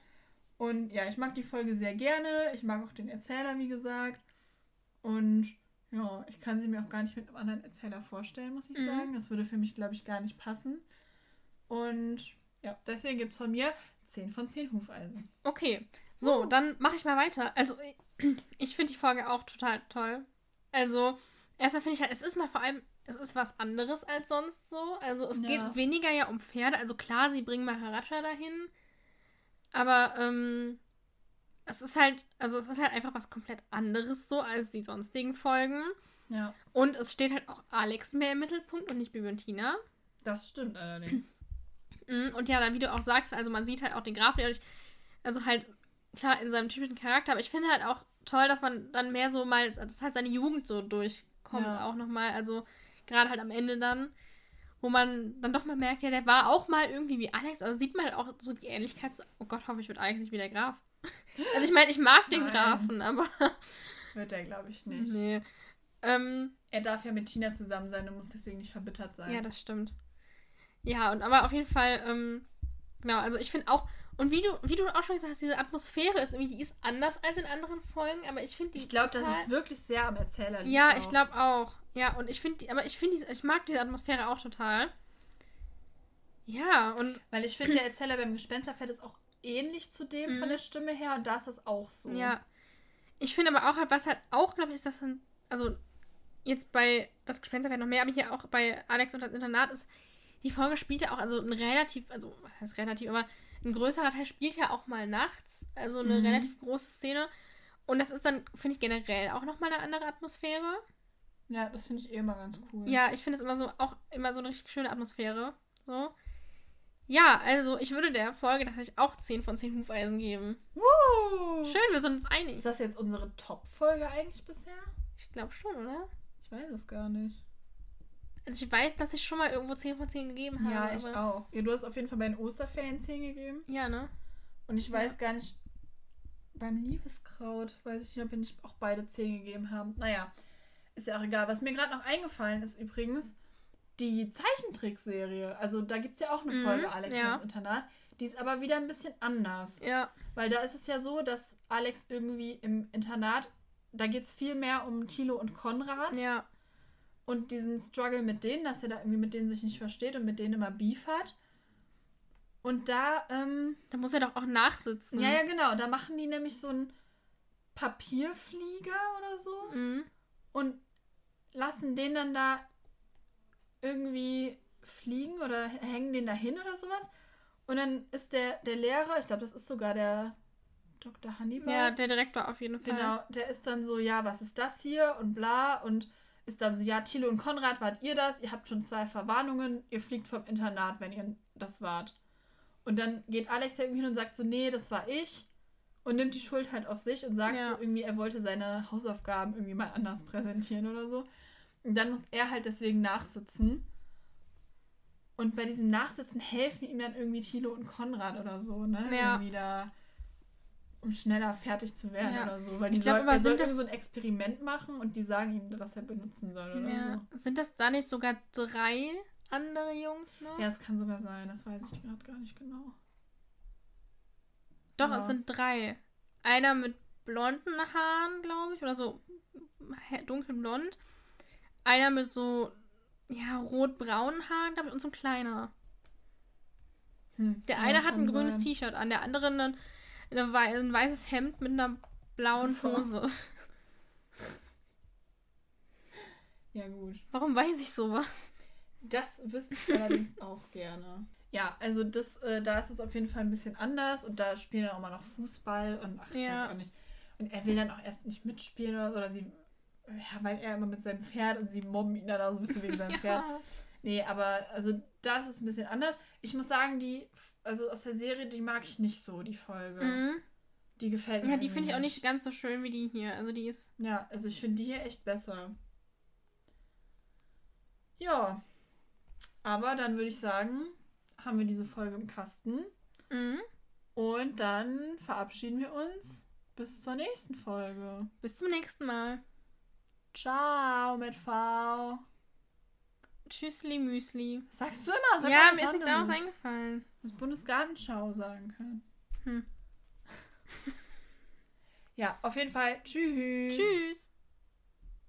Und ja, ich mag die Folge sehr gerne. Ich mag auch den Erzähler, wie gesagt. Und ja, ich kann sie mir auch gar nicht mit einem anderen Erzähler vorstellen, muss ich Mhm. sagen. Das würde für mich, glaube ich, gar nicht passen. Und ja, deswegen gibt es von mir 10 von 10 Hufeisen. Okay, so, Uh. dann mache ich mal weiter. Also, <clears throat> ich finde die Folge auch total toll. Also, erstmal finde ich halt, es ist mal vor allem, es ist was anderes als sonst so. Also, es Ja. geht weniger ja um Pferde. Also, klar, sie bringen Maharaja dahin. Aber, ähm, es ist halt, also, es ist halt einfach was komplett anderes so als die sonstigen Folgen. Ja, Und es steht halt auch Alex mehr im Mittelpunkt und nicht Bibi und Tina. das stimmt allerdings. <clears throat> Mhm, Und ja, dann, wie du auch sagst, also man sieht halt auch den Grafen, der durch- also halt, klar, in seinem typischen Charakter, aber ich finde halt auch toll, dass man dann mehr so mal, dass halt seine Jugend so durchkommt, Ja. auch nochmal, also gerade halt am Ende dann, wo man dann doch mal merkt, ja, der war auch mal irgendwie wie Alex, also sieht man halt auch so die Ähnlichkeit, zu, oh Gott, hoffe ich wird Alex nicht wie der Graf. <laughs> Also ich meine, ich mag den Nein. Grafen, aber <laughs> Wird er, glaube ich, nicht. nee. Ähm, Er darf ja mit Tina zusammen sein und muss deswegen nicht verbittert sein. Ja, das stimmt. Ja, und aber auf jeden Fall, ähm, genau, also ich finde auch, und wie du, wie du auch schon gesagt hast, diese Atmosphäre ist irgendwie, die ist anders als in anderen Folgen, aber ich finde die. ich glaube, das ist wirklich sehr am Erzähler. liegt Ja, auch. ich glaube auch. Ja, und ich finde, aber ich finde, ich mag diese Atmosphäre auch total. Ja, und Weil ich finde, der Erzähler beim Gespensterpferd ist auch ähnlich zu dem Mhm. von der Stimme her und da ist das auch so. ja. Ich finde aber auch halt, was halt auch, glaube ich, ist, dass dann, also jetzt bei das Gespensterpferd noch mehr, aber hier auch bei Alex und das Internat ist, die Folge spielt ja auch, also ein relativ, also was heißt relativ, aber ein größerer Teil spielt ja auch mal nachts, also eine Mhm. relativ große Szene. Und das ist dann, finde ich, generell auch nochmal eine andere Atmosphäre. Ja, das finde ich eh immer ganz cool. Ja, ich finde es immer so, auch immer so eine richtig schöne Atmosphäre. So. Ja, also ich würde der Folge tatsächlich auch 10 von 10 Hufeisen geben. Woo! Schön, wir sind uns einig. Ist das jetzt unsere Top-Folge eigentlich bisher? Ich glaube schon, oder? Ich weiß es gar nicht. Also ich weiß, dass ich schon mal irgendwo 10 von 10 gegeben habe. Ja, ich auch. Ja, du hast auf jeden Fall bei den Osterferien 10 gegeben. Ja, ne? Und ich Ja. weiß gar nicht, beim Liebeskraut, weiß ich nicht, ob wir nicht auch beide 10 gegeben haben. Naja, ist ja auch egal. Was mir gerade noch eingefallen ist übrigens, die Zeichentrickserie. Also da gibt es ja auch eine Mhm, Folge Alex ja. ins Internat. Die ist aber wieder ein bisschen anders. Ja. Weil da ist es ja so, dass Alex irgendwie im Internat, da geht es viel mehr um Thilo und Konrad Ja. Und diesen Struggle mit denen, dass er da irgendwie mit denen sich nicht versteht und mit denen immer Beef hat. Und da, ähm, Da muss er doch auch nachsitzen. ja, ja, genau, da machen die nämlich so einen Papierflieger oder so Mhm. und lassen den dann da irgendwie fliegen oder hängen den da hin oder sowas. Und dann ist der, der Lehrer, ich glaube, das ist sogar der Dr. Hannibal. Ja, der Direktor auf jeden Fall. Genau, der ist dann so, ja, was ist das hier und bla und ist dann so, ja, Thilo und Konrad, wart ihr das? Ihr habt schon zwei Verwarnungen, ihr fliegt vom Internat, wenn ihr das wart. Und dann geht Alex ja irgendwie hin und sagt so, nee, das war ich und nimmt die Schuld halt auf sich und sagt Ja. so irgendwie, er wollte seine Hausaufgaben irgendwie mal anders präsentieren oder so. Und dann muss er halt deswegen nachsitzen. Und bei diesem Nachsitzen helfen ihm dann irgendwie Thilo und Konrad oder so, ne? Ja. Irgendwie da, um schneller fertig zu werden Ja. oder so. Weil die Ich glaub, soll, aber er sind das- so ein Experiment machen und die sagen ihm, was er benutzen soll oder Ja. so. Sind das da nicht sogar drei andere Jungs noch? Ja, es kann sogar sein, das weiß ich gerade gar nicht genau. Doch, Ja. es sind drei. Einer mit blonden Haaren, glaube ich, oder so dunkelblond. Einer mit so, ja, rot-braunen Haaren, glaube ich, und so ein kleiner. Hm. Der eine hat ein grünes. T-Shirt an, der andere ein, eine wei ein weißes Hemd mit einer blauen Super. Hose. Ja, gut. Warum weiß ich sowas? Das wüsste ich allerdings <laughs> auch gerne. Ja, also das, äh, da ist es auf jeden Fall ein bisschen anders und da spielen dann auch mal noch Fußball und ach, ich Ja. weiß auch nicht. Und er will dann auch erst nicht mitspielen oder so, oder sie, ja, weil er immer mit seinem Pferd und sie mobben ihn dann auch so ein bisschen wegen seinem <laughs> Pferd. Ja. Nee, aber also das ist ein bisschen anders. Ich muss sagen, die, also aus der Serie, die mag ich nicht so, die Folge. Mhm. Die gefällt mir. Ja, die finde ich auch nicht ganz so schön wie die hier. Also die ist. Ja, also ich finde die hier echt besser. Ja. Aber dann würde ich sagen, haben wir diese Folge im Kasten. Mhm. Und dann verabschieden wir uns bis zur nächsten Folge. Bis zum nächsten Mal. Ciao mit V. Tschüssli Müsli. Sagst du immer? Sag ja, mir ist nichts anderes. eingefallen. Das Bundesgartenschau sagen können. Hm. Ja, auf jeden Fall. Tschüss. Tschüss.